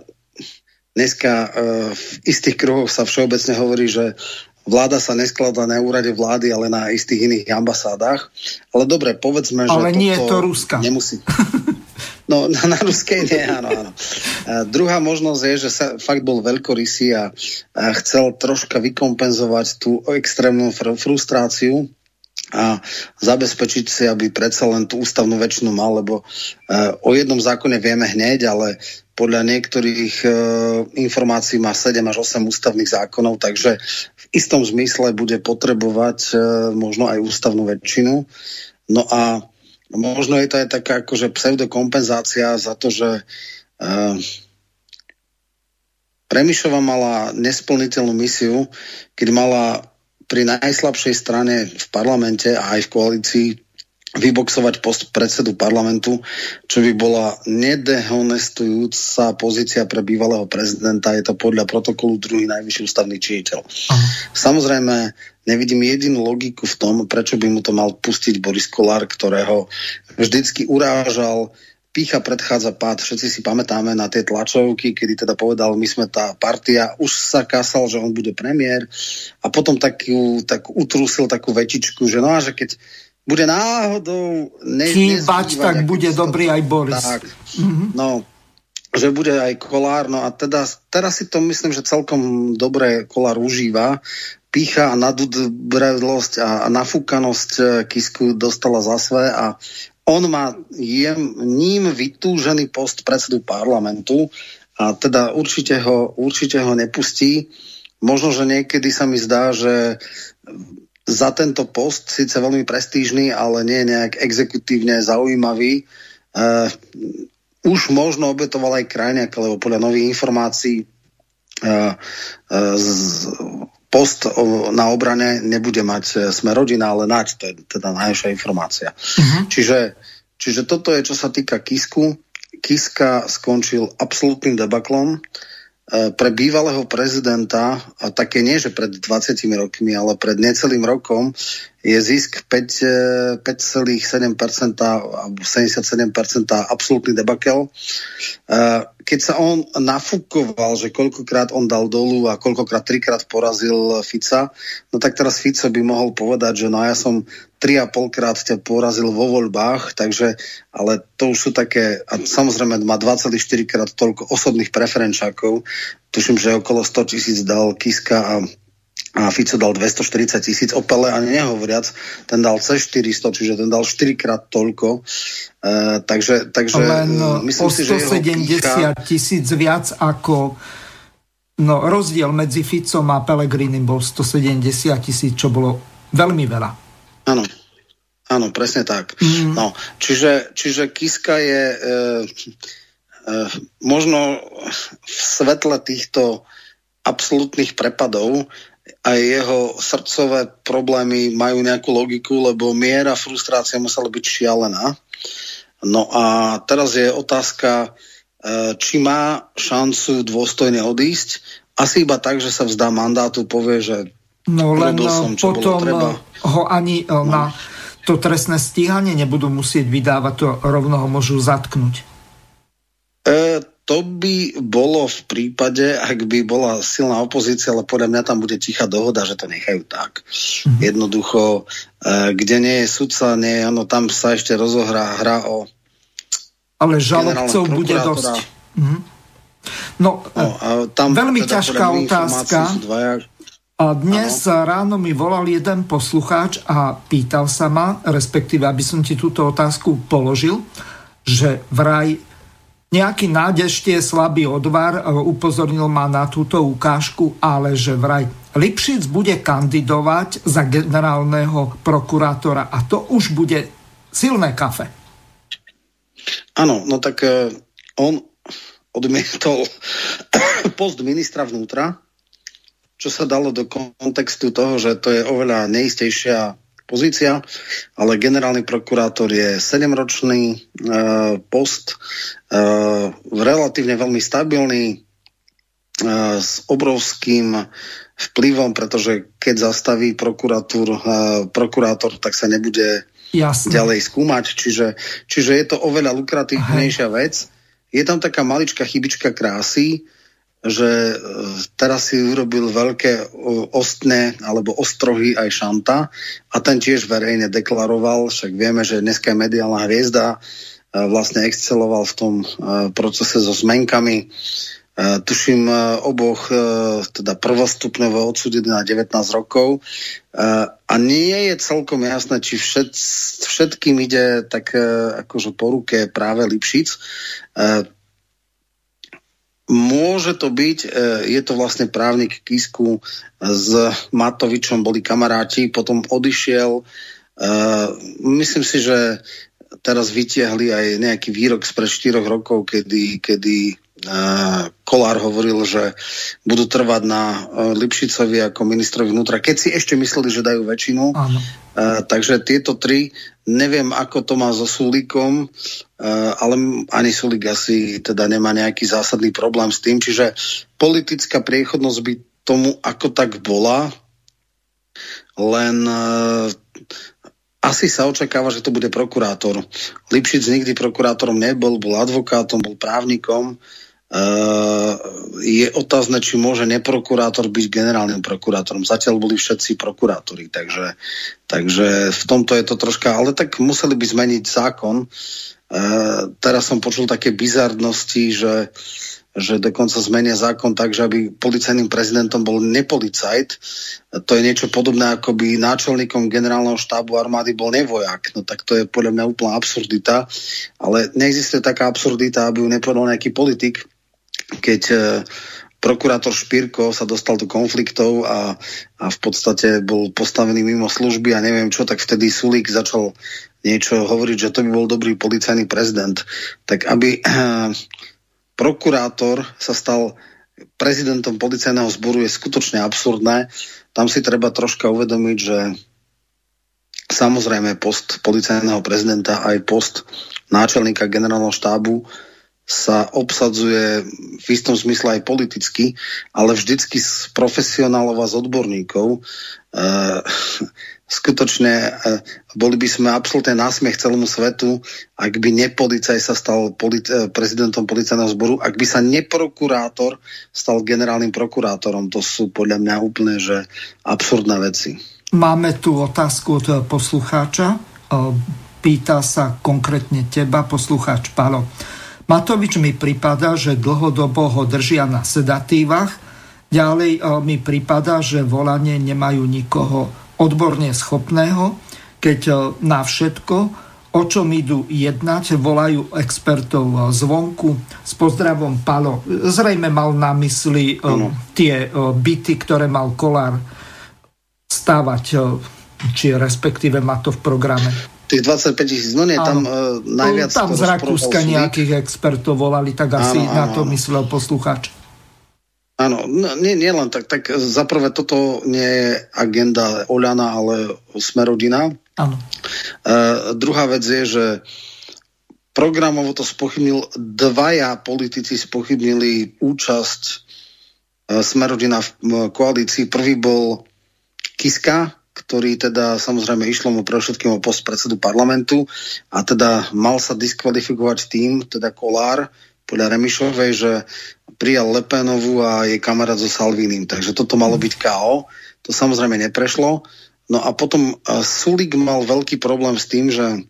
dneska uh, v istých kruhoch sa všeobecne hovorí, že vláda sa neskladá na úrade vlády, ale na istých iných ambasádach. Ale dobre, povedzme, že ale nie je to Ruska. Nemusí. No, na, na ruskej nie, áno, áno. A druhá možnosť je, že sa fakt bol veľkorysý a, a chcel troška vykompenzovať tú extrémnu fr- frustráciu a zabezpečiť si, aby predsa len tú ústavnú väčšinu mal, lebo uh, o jednom zákone vieme hneď, ale podľa niektorých uh, informácií má 7 až 8 ústavných zákonov, takže v istom zmysle bude potrebovať uh, možno aj ústavnú väčšinu. No a možno je to aj taká akože pseudokompenzácia za to, že uh, Remišova mala nesplniteľnú misiu, keď mala pri najslabšej strane v parlamente a aj v koalícii vyboxovať post predsedu parlamentu, čo by bola nedehonestujúca pozícia pre bývalého prezidenta. Je to podľa protokolu druhý najvyšší ústavný činiteľ. Aha. Samozrejme, nevidím jedinú logiku v tom, prečo by mu to mal pustiť Boris Kolár, ktorého vždycky urážal pícha predchádza pád. Všetci si pamätáme na tie tlačovky, kedy teda povedal, my sme tá partia, už sa kasal, že on bude premiér a potom takú, tak utrúsil takú vetičku, že no a že keď bude náhodou... Ne, Chýbať, tak bude dobrý aj Boris. Tak, mm-hmm. no, že bude aj Kolár, no a teda teraz si to myslím, že celkom dobre Kolár užíva, pícha a nadudbrelosť a, a nafúkanosť e, Kisku dostala za své a on má jem, ním vytúžený post predsedu parlamentu a teda určite ho, určite ho nepustí. Možno, že niekedy sa mi zdá, že za tento post, síce veľmi prestížny, ale nie nejak exekutívne zaujímavý, uh, už možno obetoval aj krajňak, lebo podľa nových informácií uh, uh, z, post na obrane nebude mať e, sme rodina, ale nať, to je teda najlepšia informácia. Uh-huh. Čiže, čiže toto je, čo sa týka Kisku. Kiska skončil absolútnym debaklom. E, pre bývalého prezidenta, a také nie, že pred 20 rokmi, ale pred necelým rokom, je zisk 5,7% alebo 77% absolútny debakel. E, keď sa on nafúkoval, že koľkokrát on dal dolu a koľkokrát trikrát porazil Fica, no tak teraz Fico by mohol povedať, že no ja som tri a polkrát ťa porazil vo voľbách, takže, ale to už sú také, a samozrejme má 2,4 krát toľko osobných preferenčákov, tuším, že okolo 100 tisíc dal Kiska a a Fico dal 240 tisíc, Opele ani nehovoriac, ten dal C400, čiže ten dal 4 krát toľko. Uh, takže, takže Len uh, myslím o 170 tisíc pícha... viac ako no, rozdiel medzi Ficom a Pelegrinim bol 170 tisíc, čo bolo veľmi veľa. Áno, áno, presne tak. Mm. No, čiže, čiže Kiska je uh, uh, možno v svetle týchto absolútnych prepadov aj jeho srdcové problémy majú nejakú logiku, lebo miera frustrácia musela byť šialená. No a teraz je otázka, e, či má šancu dôstojne odísť. Asi iba tak, že sa vzdá mandátu, povie, že No len som, čo potom treba. ho ani e, no. na to trestné stíhanie nebudú musieť vydávať, to rovno ho môžu zatknúť. E, to by bolo v prípade, ak by bola silná opozícia, ale podľa mňa tam bude tichá dohoda, že to nechajú tak. Mm-hmm. Jednoducho, e, kde nie je sudca, nie, ano, tam sa ešte rozohrá hra o... Ale žalobcov bude dosť. Mm-hmm. No, no tam veľmi teda ťažká otázka. A dnes ano. ráno mi volal jeden poslucháč a pýtal sa ma, respektíve, aby som ti túto otázku položil, že vraj nejaký nádežte slabý odvar, e, upozornil ma na túto ukážku, ale že vraj Lipšic bude kandidovať za generálneho prokurátora a to už bude silné kafe. Áno, no tak uh, on odmietol post ministra vnútra, čo sa dalo do kontextu toho, že to je oveľa neistejšia pozícia, ale generálny prokurátor je 7-ročný e, post, e, relatívne veľmi stabilný, e, s obrovským vplyvom, pretože keď zastaví prokurátor, e, prokurátor tak sa nebude Jasne. ďalej skúmať, čiže, čiže je to oveľa lukratívnejšia vec. Je tam taká maličká chybička krásy, že e, teraz si urobil veľké ostné alebo ostrohy aj Šanta a ten tiež verejne deklaroval, však vieme, že dneska je mediálna hviezda, e, vlastne exceloval v tom e, procese so zmenkami. Tuším oboch teda prvostupňovo odsúdený na 19 rokov a nie je celkom jasné, či všet, všetkým ide tak akože po ruke práve Lipšic Môže to byť, e, je to vlastne právnik Kisku s Matovičom, boli kamaráti, potom odišiel. E, myslím si, že teraz vytiahli aj nejaký výrok z pred 4 rokov, kedy, kedy Kolár hovoril, že budú trvať na e, Lipšicovi ako ministrovi vnútra, keď si ešte mysleli, že dajú väčšinu. Áno. Takže tieto tri, neviem, ako to má so Sulíkom, uh, ale ani Sulík asi teda nemá nejaký zásadný problém s tým, čiže politická priechodnosť by tomu ako tak bola, len uh, asi sa očakáva, že to bude prokurátor. Lipšic nikdy prokurátorom nebol, bol advokátom, bol právnikom, je otázne, či môže neprokurátor byť generálnym prokurátorom. Zatiaľ boli všetci prokurátori, takže, takže v tomto je to troška, ale tak museli by zmeniť zákon, teraz som počul také bizarnosti, že že dokonca zmenia zákon tak, že aby policajným prezidentom bol nepolicajt. To je niečo podobné, ako by náčelníkom generálneho štábu armády bol nevojak. No tak to je podľa mňa úplná absurdita. Ale neexistuje taká absurdita, aby ju nepovedal nejaký politik, keď e, prokurátor Špírko sa dostal do konfliktov a, a v podstate bol postavený mimo služby a neviem čo, tak vtedy Sulík začal niečo hovoriť, že to by bol dobrý policajný prezident. Tak aby prokurátor sa stal prezidentom policajného zboru je skutočne absurdné. Tam si treba troška uvedomiť, že samozrejme post policajného prezidenta aj post náčelníka generálneho štábu sa obsadzuje v istom zmysle aj politicky, ale vždycky z profesionálov a z odborníkov. E, skutočne e, boli by sme absolútne násmiech celému svetu, ak by nepolicaj sa stal polit- e, prezidentom policajného zboru, ak by sa neprokurátor stal generálnym prokurátorom. To sú podľa mňa úplne že absurdné veci. Máme tu otázku od poslucháča. Pýta sa konkrétne teba, poslucháč Palo. Matovič mi prípada, že dlhodobo ho držia na sedatívach. Ďalej mi prípada, že volanie nemajú nikoho odborne schopného, keď e, na všetko, o čom idú jednať, volajú expertov e, zvonku. S pozdravom Palo. Zrejme mal na mysli ano. E, tie byty, ktoré mal Kolár stavať, či respektíve má to v programe. Tých 25 tisíc, no nie, tam uh, najviac... Tam z Rakúska nejakých expertov volali, tak asi ano, ano, na to ano. myslel poslucháč. Áno, no, nie, nie len tak. Tak zaprvé toto nie je agenda Oľana, ale Smerodina. Áno. Uh, druhá vec je, že programovo to spochybnil, dvaja politici spochybnili účasť uh, Smerodina v koalícii. Prvý bol Kiska, ktorý teda samozrejme išlo mu pre všetkým o post predsedu parlamentu a teda mal sa diskvalifikovať tým, teda Kolár, podľa Remišovej, že prijal Lepenovu a jej kamarát so Salvínim. Takže toto malo byť KO. To samozrejme neprešlo. No a potom Sulik mal veľký problém s tým, že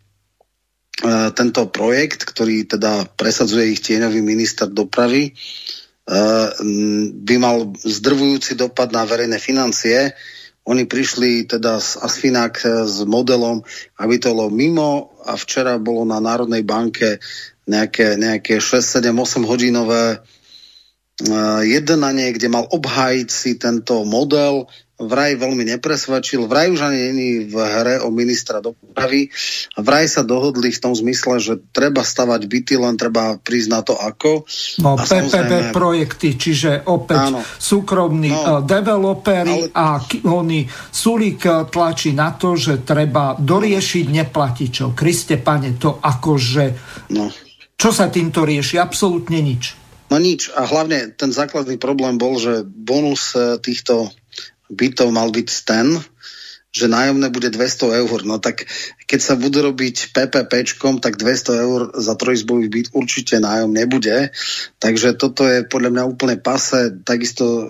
tento projekt, ktorý teda presadzuje ich tieňový minister dopravy, by mal zdrvujúci dopad na verejné financie. Oni prišli teda z Asfinák s modelom, aby to bolo mimo a včera bolo na Národnej banke nejaké, nejaké 6, 7, 8 hodinové jednanie, kde mal obhájiť si tento model, vraj veľmi nepresvedčil, vraj už ani není v hre o ministra dopravy, vraj sa dohodli v tom zmysle, že treba stavať byty, len treba prísť na to ako. No, a PPP samozrejme... projekty, čiže opäť áno. súkromní no, developeri ale... a oni Sulík e, tlačí na to, že treba doriešiť neplatičov. Kriste, pane, to akože... No. Čo sa týmto rieši? Absolútne nič. No nič. A hlavne ten základný problém bol, že bonus e, týchto bytov mal byť ten, že nájomné bude 200 eur. No tak keď sa bude robiť PPPčkom, tak 200 eur za trojizbový byt určite nájom nebude. Takže toto je podľa mňa úplne pase. Takisto uh,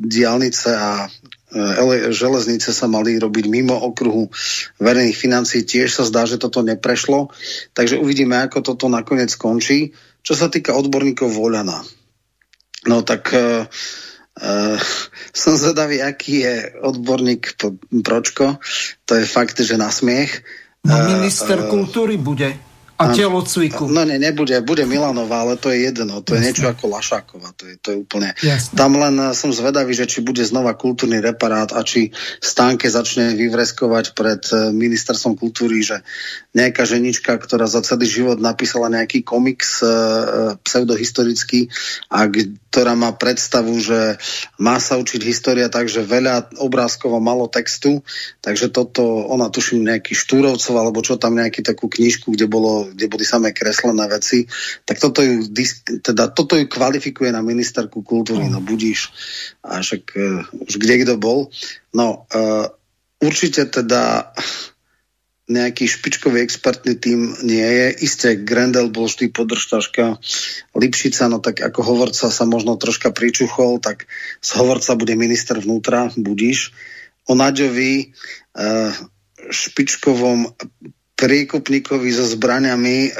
diálnice a uh, železnice sa mali robiť mimo okruhu verejných financií. Tiež sa zdá, že toto neprešlo. Takže uvidíme, ako toto nakoniec skončí. Čo sa týka odborníkov Voľana, no tak uh, uh, som zvedavý, aký je odborník Pročko. To je fakt, že na smiech. No minister uh, kultúry bude a telocviku. No ne, nebude, bude Milanová, ale to je jedno, to Jasne. je niečo ako Lašáková, to je, to je úplne... Jasne. Tam len eh, som zvedavý, že či bude znova kultúrny reparát a či Stánke začne vyvreskovať pred eh, ministerstvom kultúry, že nejaká ženička, ktorá za celý život napísala nejaký komiks e, pseudohistorický a ktorá má predstavu, že má sa učiť história tak, že veľa obrázkov a malo textu, takže toto, ona tuším nejaký Štúrovcov, alebo čo tam nejaký takú knižku, kde bolo kde boli samé kreslené veci, tak toto ju, teda, toto ju kvalifikuje na ministerku kultúry, no budíš. A však uh, už kde kto bol. No, uh, určite teda nejaký špičkový expertný tým nie je. Isté, Grendel bol vždy podržtaška Lipšica, no tak ako hovorca sa možno troška pričuchol, tak z hovorca bude minister vnútra, budíš. O Naďovi, uh, špičkovom príkupníkovi so zbraniami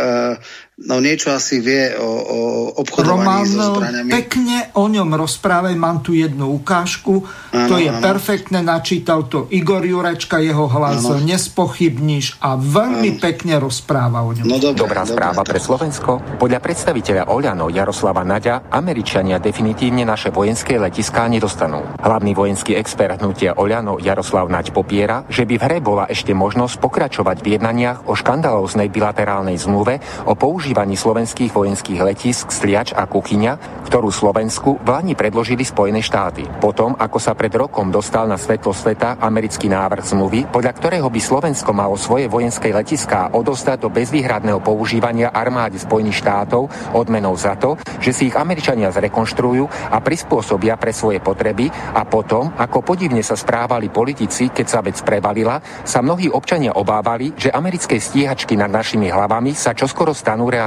No niečo asi vie o, o obchodovaní Roman, so zbraniami. pekne o ňom rozprávaj, mám tu jednu ukážku, ano, to je ano. perfektné, načítal to Igor Jurečka, jeho hlas ano. nespochybníš a veľmi ano. pekne rozpráva o ňom. No, dobré, Dobrá dobré, správa dobré. pre Slovensko. Podľa predstaviteľa Oľano Jaroslava Naďa, Američania definitívne naše vojenské letiská nedostanú. Hlavný vojenský expert hnutia Oľano Jaroslav Naď popiera, že by v hre bola ešte možnosť pokračovať v jednaniach o škandalóznej bilaterálnej zmluve o použití používaní slovenských vojenských letisk Sliač a Kuchyňa, ktorú Slovensku v Lani predložili Spojené štáty. Potom, ako sa pred rokom dostal na svetlo sveta americký návrh zmluvy, podľa ktorého by Slovensko malo svoje vojenské letiská odostať do bezvýhradného používania armáde Spojených štátov odmenou za to, že si ich Američania zrekonštruujú a prispôsobia pre svoje potreby a potom, ako podivne sa správali politici, keď sa vec prevalila, sa mnohí občania obávali, že americké stíhačky nad našimi hlavami sa čoskoro stanú realitou.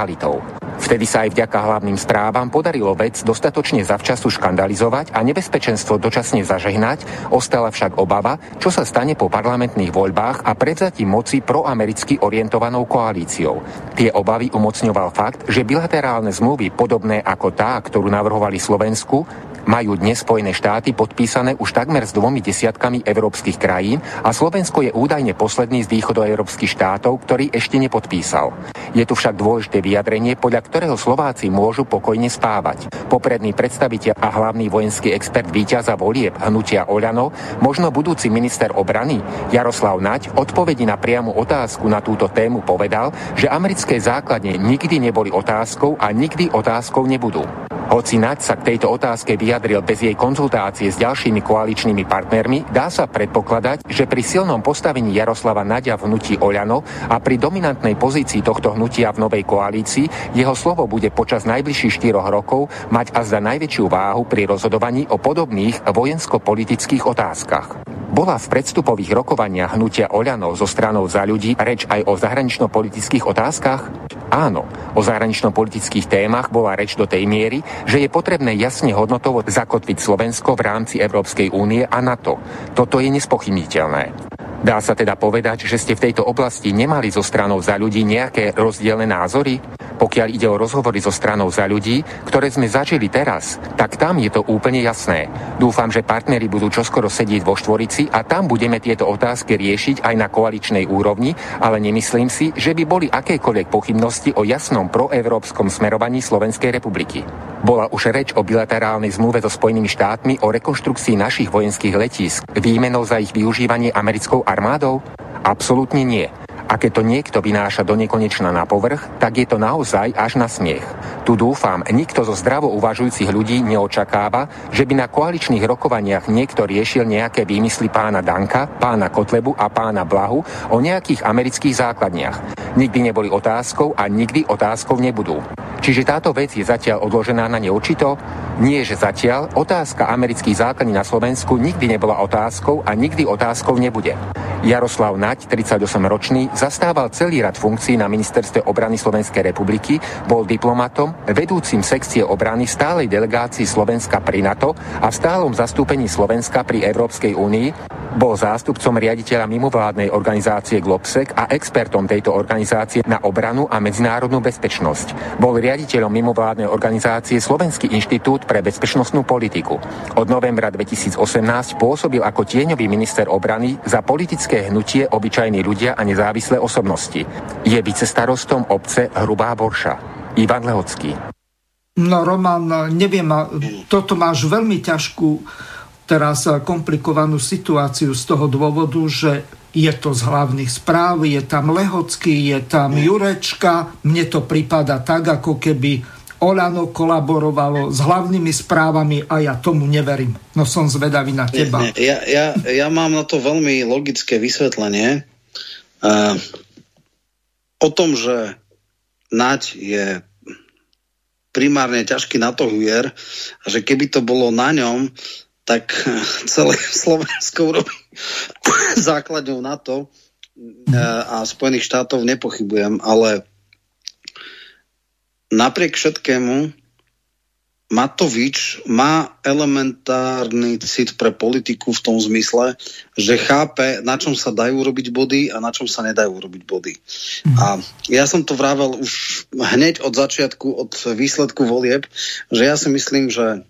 Vtedy sa aj vďaka hlavným správam podarilo vec dostatočne zavčasu škandalizovať a nebezpečenstvo dočasne zažehnať, ostala však obava, čo sa stane po parlamentných voľbách a prevzatím moci proamericky orientovanou koalíciou. Tie obavy umocňoval fakt, že bilaterálne zmluvy podobné ako tá, ktorú navrhovali Slovensku, majú dnes Spojené štáty podpísané už takmer s dvomi desiatkami európskych krajín a Slovensko je údajne posledný z východoeurópskych štátov, ktorý ešte nepodpísal. Je tu však dôležité vyjadrenie, podľa ktorého Slováci môžu pokojne spávať. Popredný predstaviteľ a hlavný vojenský expert víťaza volieb hnutia Oľano, možno budúci minister obrany Jaroslav Naď odpovedi na priamu otázku na túto tému povedal, že americké základne nikdy neboli otázkou a nikdy otázkou nebudú. Hoci Naď sa k tejto otázke vyjadril bez jej konzultácie s ďalšími koaličnými partnermi, dá sa predpokladať, že pri silnom postavení Jaroslava Naďa v hnutí Oľano a pri dominantnej pozícii tohto hnutia v novej koalícii jeho slovo bude počas najbližších štyroch rokov mať azda najväčšiu váhu pri rozhodovaní o podobných vojensko-politických otázkach. Bola v predstupových rokovaniach hnutia Oľano so stranou za ľudí reč aj o zahranično-politických otázkach? Áno, o zahranično-politických témach bola reč do tej miery, že je potrebné jasne hodnotovo zakotviť Slovensko v rámci Európskej únie a NATO. Toto je nespochybniteľné. Dá sa teda povedať, že ste v tejto oblasti nemali zo stranou za ľudí nejaké rozdielne názory? Pokiaľ ide o rozhovory so stranou za ľudí, ktoré sme zažili teraz, tak tam je to úplne jasné. Dúfam, že partneri budú čoskoro sedieť vo štvorici a tam budeme tieto otázky riešiť aj na koaličnej úrovni, ale nemyslím si, že by boli akékoľvek pochybnosti o jasnom proevropskom smerovaní Slovenskej republiky. Bola už reč o bilaterálnej zmluve so Spojenými štátmi o rekonštrukcii našich vojenských letísk, výmenou za ich využívanie americkou armádou? Absolútne nie. A keď to niekto vynáša do nekonečna na povrch, tak je to naozaj až na smiech. Tu dúfam, nikto zo zdravo uvažujúcich ľudí neočakáva, že by na koaličných rokovaniach niekto riešil nejaké výmysly pána Danka, pána Kotlebu a pána Blahu o nejakých amerických základniach. Nikdy neboli otázkou a nikdy otázkou nebudú. Čiže táto vec je zatiaľ odložená na neurčito? Nie, že zatiaľ otázka amerických základní na Slovensku nikdy nebola otázkou a nikdy otázkou nebude. Jaroslav Naď, 38-ročný, zastával celý rad funkcií na ministerstve obrany Slovenskej republiky, bol diplomatom, vedúcim sekcie obrany stálej delegácii Slovenska pri NATO a v stálom zastúpení Slovenska pri Európskej únii, bol zástupcom riaditeľa mimovládnej organizácie Globsec a expertom tejto organizácie na obranu a medzinárodnú bezpečnosť. Bol riaditeľom mimovládnej organizácie Slovenský inštitút pre bezpečnostnú politiku. Od novembra 2018 pôsobil ako tieňový minister obrany za politické hnutie obyčajní ľudia a nezávislé osobnosti. Je vicestarostom obce Hrubá Borša. Ivan Lehocký. No Roman, neviem, toto máš veľmi ťažkú teraz komplikovanú situáciu z toho dôvodu, že je to z hlavných správ, je tam Lehocký, je tam Jurečka. Mne to prípada tak, ako keby Olano kolaborovalo s hlavnými správami a ja tomu neverím. No som zvedavý na teba. Nie, nie. Ja, ja, ja mám na to veľmi logické vysvetlenie. O tom, že Nať je primárne ťažký na to hujer a že keby to bolo na ňom, tak celé Slovensko urobí základňou NATO e, a Spojených štátov nepochybujem, ale napriek všetkému Matovič má elementárny cit pre politiku v tom zmysle, že chápe, na čom sa dajú robiť body a na čom sa nedajú robiť body. Mm. A ja som to vravel už hneď od začiatku, od výsledku volieb, že ja si myslím, že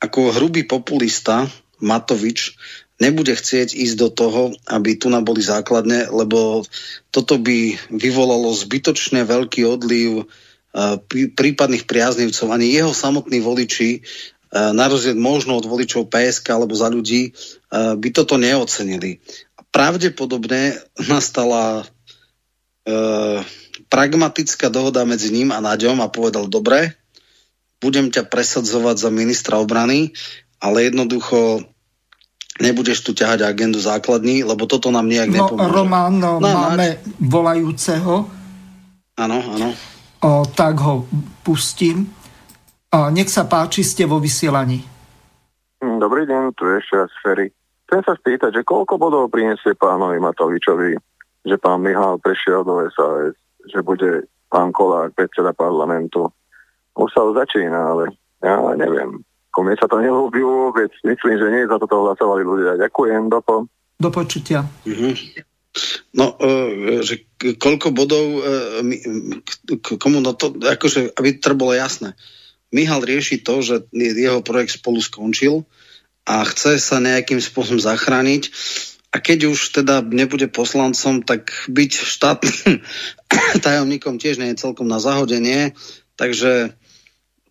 ako hrubý populista Matovič nebude chcieť ísť do toho, aby tu boli základne, lebo toto by vyvolalo zbytočne veľký odliv prípadných priaznivcov, ani jeho samotní voliči, na rozdiel možno od voličov PSK alebo za ľudí, by toto neocenili. Pravdepodobne nastala e, pragmatická dohoda medzi ním a Naďom a povedal, dobre, budem ťa presadzovať za ministra obrany, ale jednoducho nebudeš tu ťahať agendu základní, lebo toto nám nejak no, nepomôže. Román, no, máme Naď. volajúceho. Áno, áno tak ho pustím. O, nech sa páči, ste vo vysielaní. Dobrý deň, tu je ešte raz Ferry. Chcem sa spýtať, že koľko bodov priniesie pánovi Matovičovi, že pán Mihal prešiel do SAS, že bude pán Kolák predseda parlamentu. Už sa začína, ale ja neviem. Komu sa to nelúbi vôbec. Myslím, že nie za toto hlasovali ľudia. Ďakujem, dopo. Do počutia. Mm-hmm. No, e, že koľko bodov, e, komu no to, akože, aby to bolo jasné. Mihal rieši to, že jeho projekt spolu skončil a chce sa nejakým spôsobom zachrániť a keď už teda nebude poslancom, tak byť štátnym tajomníkom tiež nie je celkom na zahodenie, takže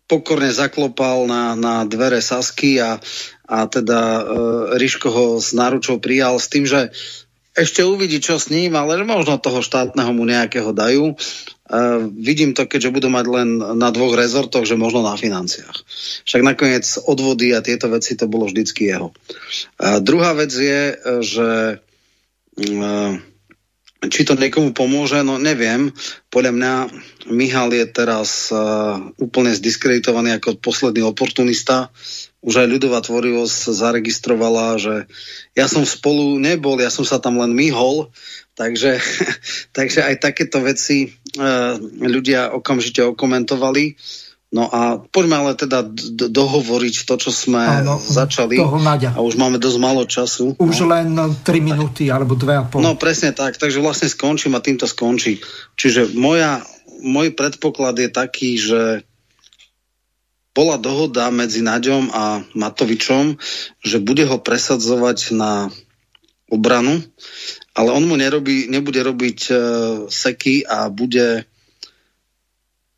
pokorne zaklopal na, na dvere Sasky a, a teda e, Ríško ho s náručou prijal s tým, že ešte uvidí, čo s ním, ale možno toho štátneho mu nejakého dajú. Uh, vidím to, keďže budú mať len na dvoch rezortoch, že možno na financiách. Však nakoniec odvody a tieto veci to bolo vždycky jeho. Uh, druhá vec je, že uh, či to niekomu pomôže, no neviem. Podľa mňa Michal je teraz uh, úplne zdiskreditovaný ako posledný oportunista už aj ľudová tvorivosť zaregistrovala, že ja som spolu nebol, ja som sa tam len myhol, takže, takže aj takéto veci e, ľudia okamžite okomentovali. No a poďme ale teda d- dohovoriť to, čo sme Áno, začali. Toho Naďa. A už máme dosť málo času. Už no. len 3 minúty alebo 2,5. No presne tak, takže vlastne skončím a týmto skončí. Čiže moja, môj predpoklad je taký, že bola dohoda medzi Naďom a Matovičom, že bude ho presadzovať na obranu, ale on mu nerobí, nebude robiť uh, seky a bude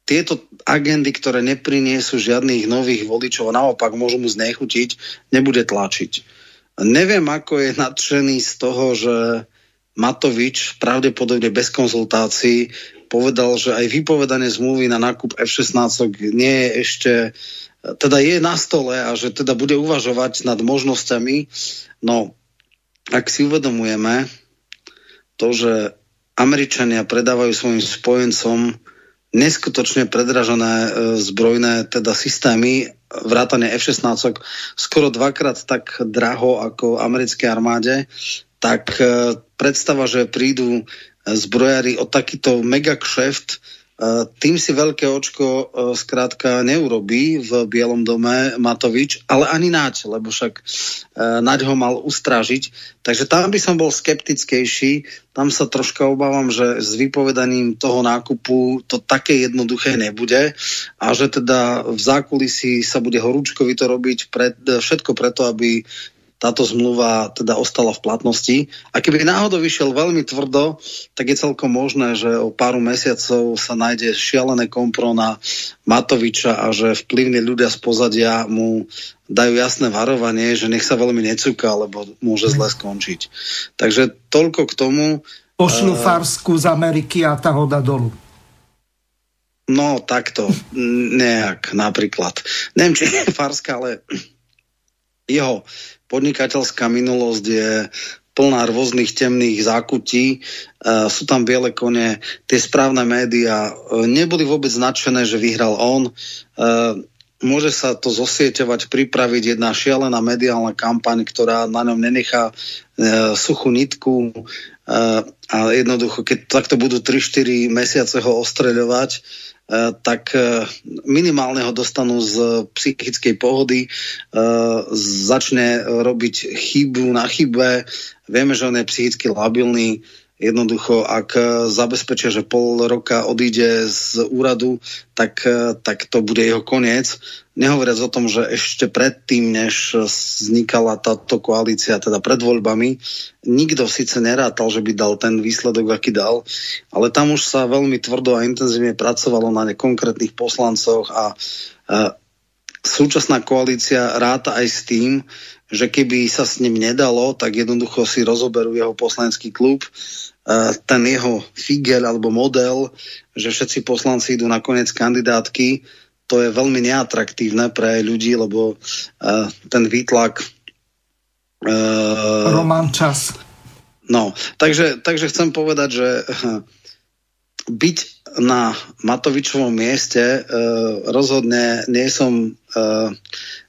tieto agendy, ktoré nepriniesú žiadnych nových voličov a naopak môžu mu znechutiť, nebude tlačiť. Neviem, ako je nadšený z toho, že Matovič pravdepodobne bez konzultácií povedal, že aj vypovedanie zmluvy na nákup F-16 nie je ešte teda je na stole a že teda bude uvažovať nad možnosťami. No, ak si uvedomujeme to, že Američania predávajú svojim spojencom neskutočne predražené e, zbrojné teda systémy, vrátane F-16 skoro dvakrát tak draho ako americké armáde, tak e, predstava, že prídu zbrojári o takýto mega kšeft, tým si veľké očko skrátka neurobí v Bielom dome Matovič, ale ani Naď, lebo však Naď ho mal ustražiť. Takže tam by som bol skeptickejší, tam sa troška obávam, že s vypovedaním toho nákupu to také jednoduché nebude a že teda v zákulisí sa bude horúčkovito robiť pred, všetko preto, aby táto zmluva teda ostala v platnosti. A keby náhodou vyšiel veľmi tvrdo, tak je celkom možné, že o pár mesiacov sa nájde šialené kompro na Matoviča a že vplyvní ľudia z pozadia mu dajú jasné varovanie, že nech sa veľmi necúka, lebo môže zle skončiť. Takže toľko k tomu. Pošlu uh, Farsku z Ameriky a tá hoda dolu. No, takto. Nejak, napríklad. Neviem, či je Farska, ale jeho podnikateľská minulosť je plná rôznych temných zákutí, uh, sú tam biele kone, tie správne médiá uh, neboli vôbec značené, že vyhral on. Uh, môže sa to zosieťovať, pripraviť jedna šialená mediálna kampaň, ktorá na ňom nenechá suchú nitku a jednoducho, keď takto budú 3-4 mesiace ho ostreľovať, tak minimálne ho dostanú z psychickej pohody, začne robiť chybu na chybe, vieme, že on je psychicky labilný, Jednoducho, ak e, zabezpečia, že pol roka odíde z úradu, tak, e, tak to bude jeho koniec. Nehovoriac o tom, že ešte predtým, než vznikala táto koalícia, teda pred voľbami, nikto síce nerátal, že by dal ten výsledok, aký dal, ale tam už sa veľmi tvrdo a intenzívne pracovalo na konkrétnych poslancoch a, a súčasná koalícia ráta aj s tým, že keby sa s ním nedalo, tak jednoducho si rozoberú jeho poslanecký klub ten jeho figel alebo model, že všetci poslanci idú na koniec kandidátky, to je veľmi neatraktívne pre ľudí, lebo uh, ten výtlak... Uh, Roman Čas. No, takže, takže chcem povedať, že uh, byť na Matovičovom mieste uh, rozhodne nie som uh,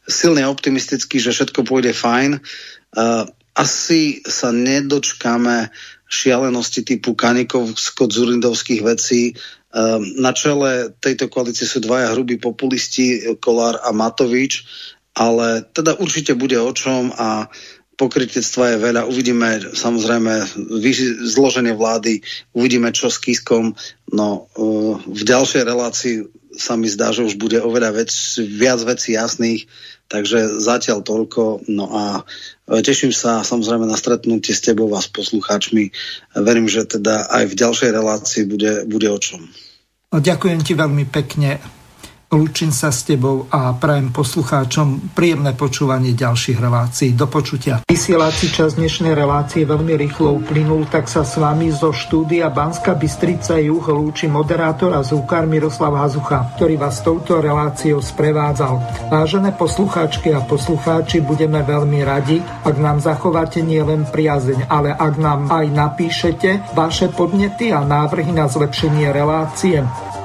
silne optimistický, že všetko pôjde fajn. Uh, asi sa nedočkáme šialenosti typu kanikovsko-zurindovských vecí. Ehm, na čele tejto koalície sú dvaja hrubí populisti, Kolár a Matovič, ale teda určite bude o čom a pokrytectva je veľa. Uvidíme samozrejme zloženie vlády, uvidíme čo s Kiskom. No eh, v ďalšej relácii sa mi zdá, že už bude oveľa vec, viac vecí jasných, takže zatiaľ toľko. No a e, teším sa samozrejme na stretnutie s tebou a s poslucháčmi. Verím, že teda aj v ďalšej relácii bude, bude o čom. Ďakujem ti veľmi pekne. Lúčim sa s tebou a prajem poslucháčom príjemné počúvanie ďalších relácií. Do počutia. Vysielací čas dnešnej relácie veľmi rýchlo uplynul, tak sa s vami zo štúdia Banska Bystrica Juh lúči moderátor a zúkar Miroslav Hazucha, ktorý vás touto reláciou sprevádzal. Vážené poslucháčky a poslucháči, budeme veľmi radi, ak nám zachováte nielen priazeň, ale ak nám aj napíšete vaše podnety a návrhy na zlepšenie relácie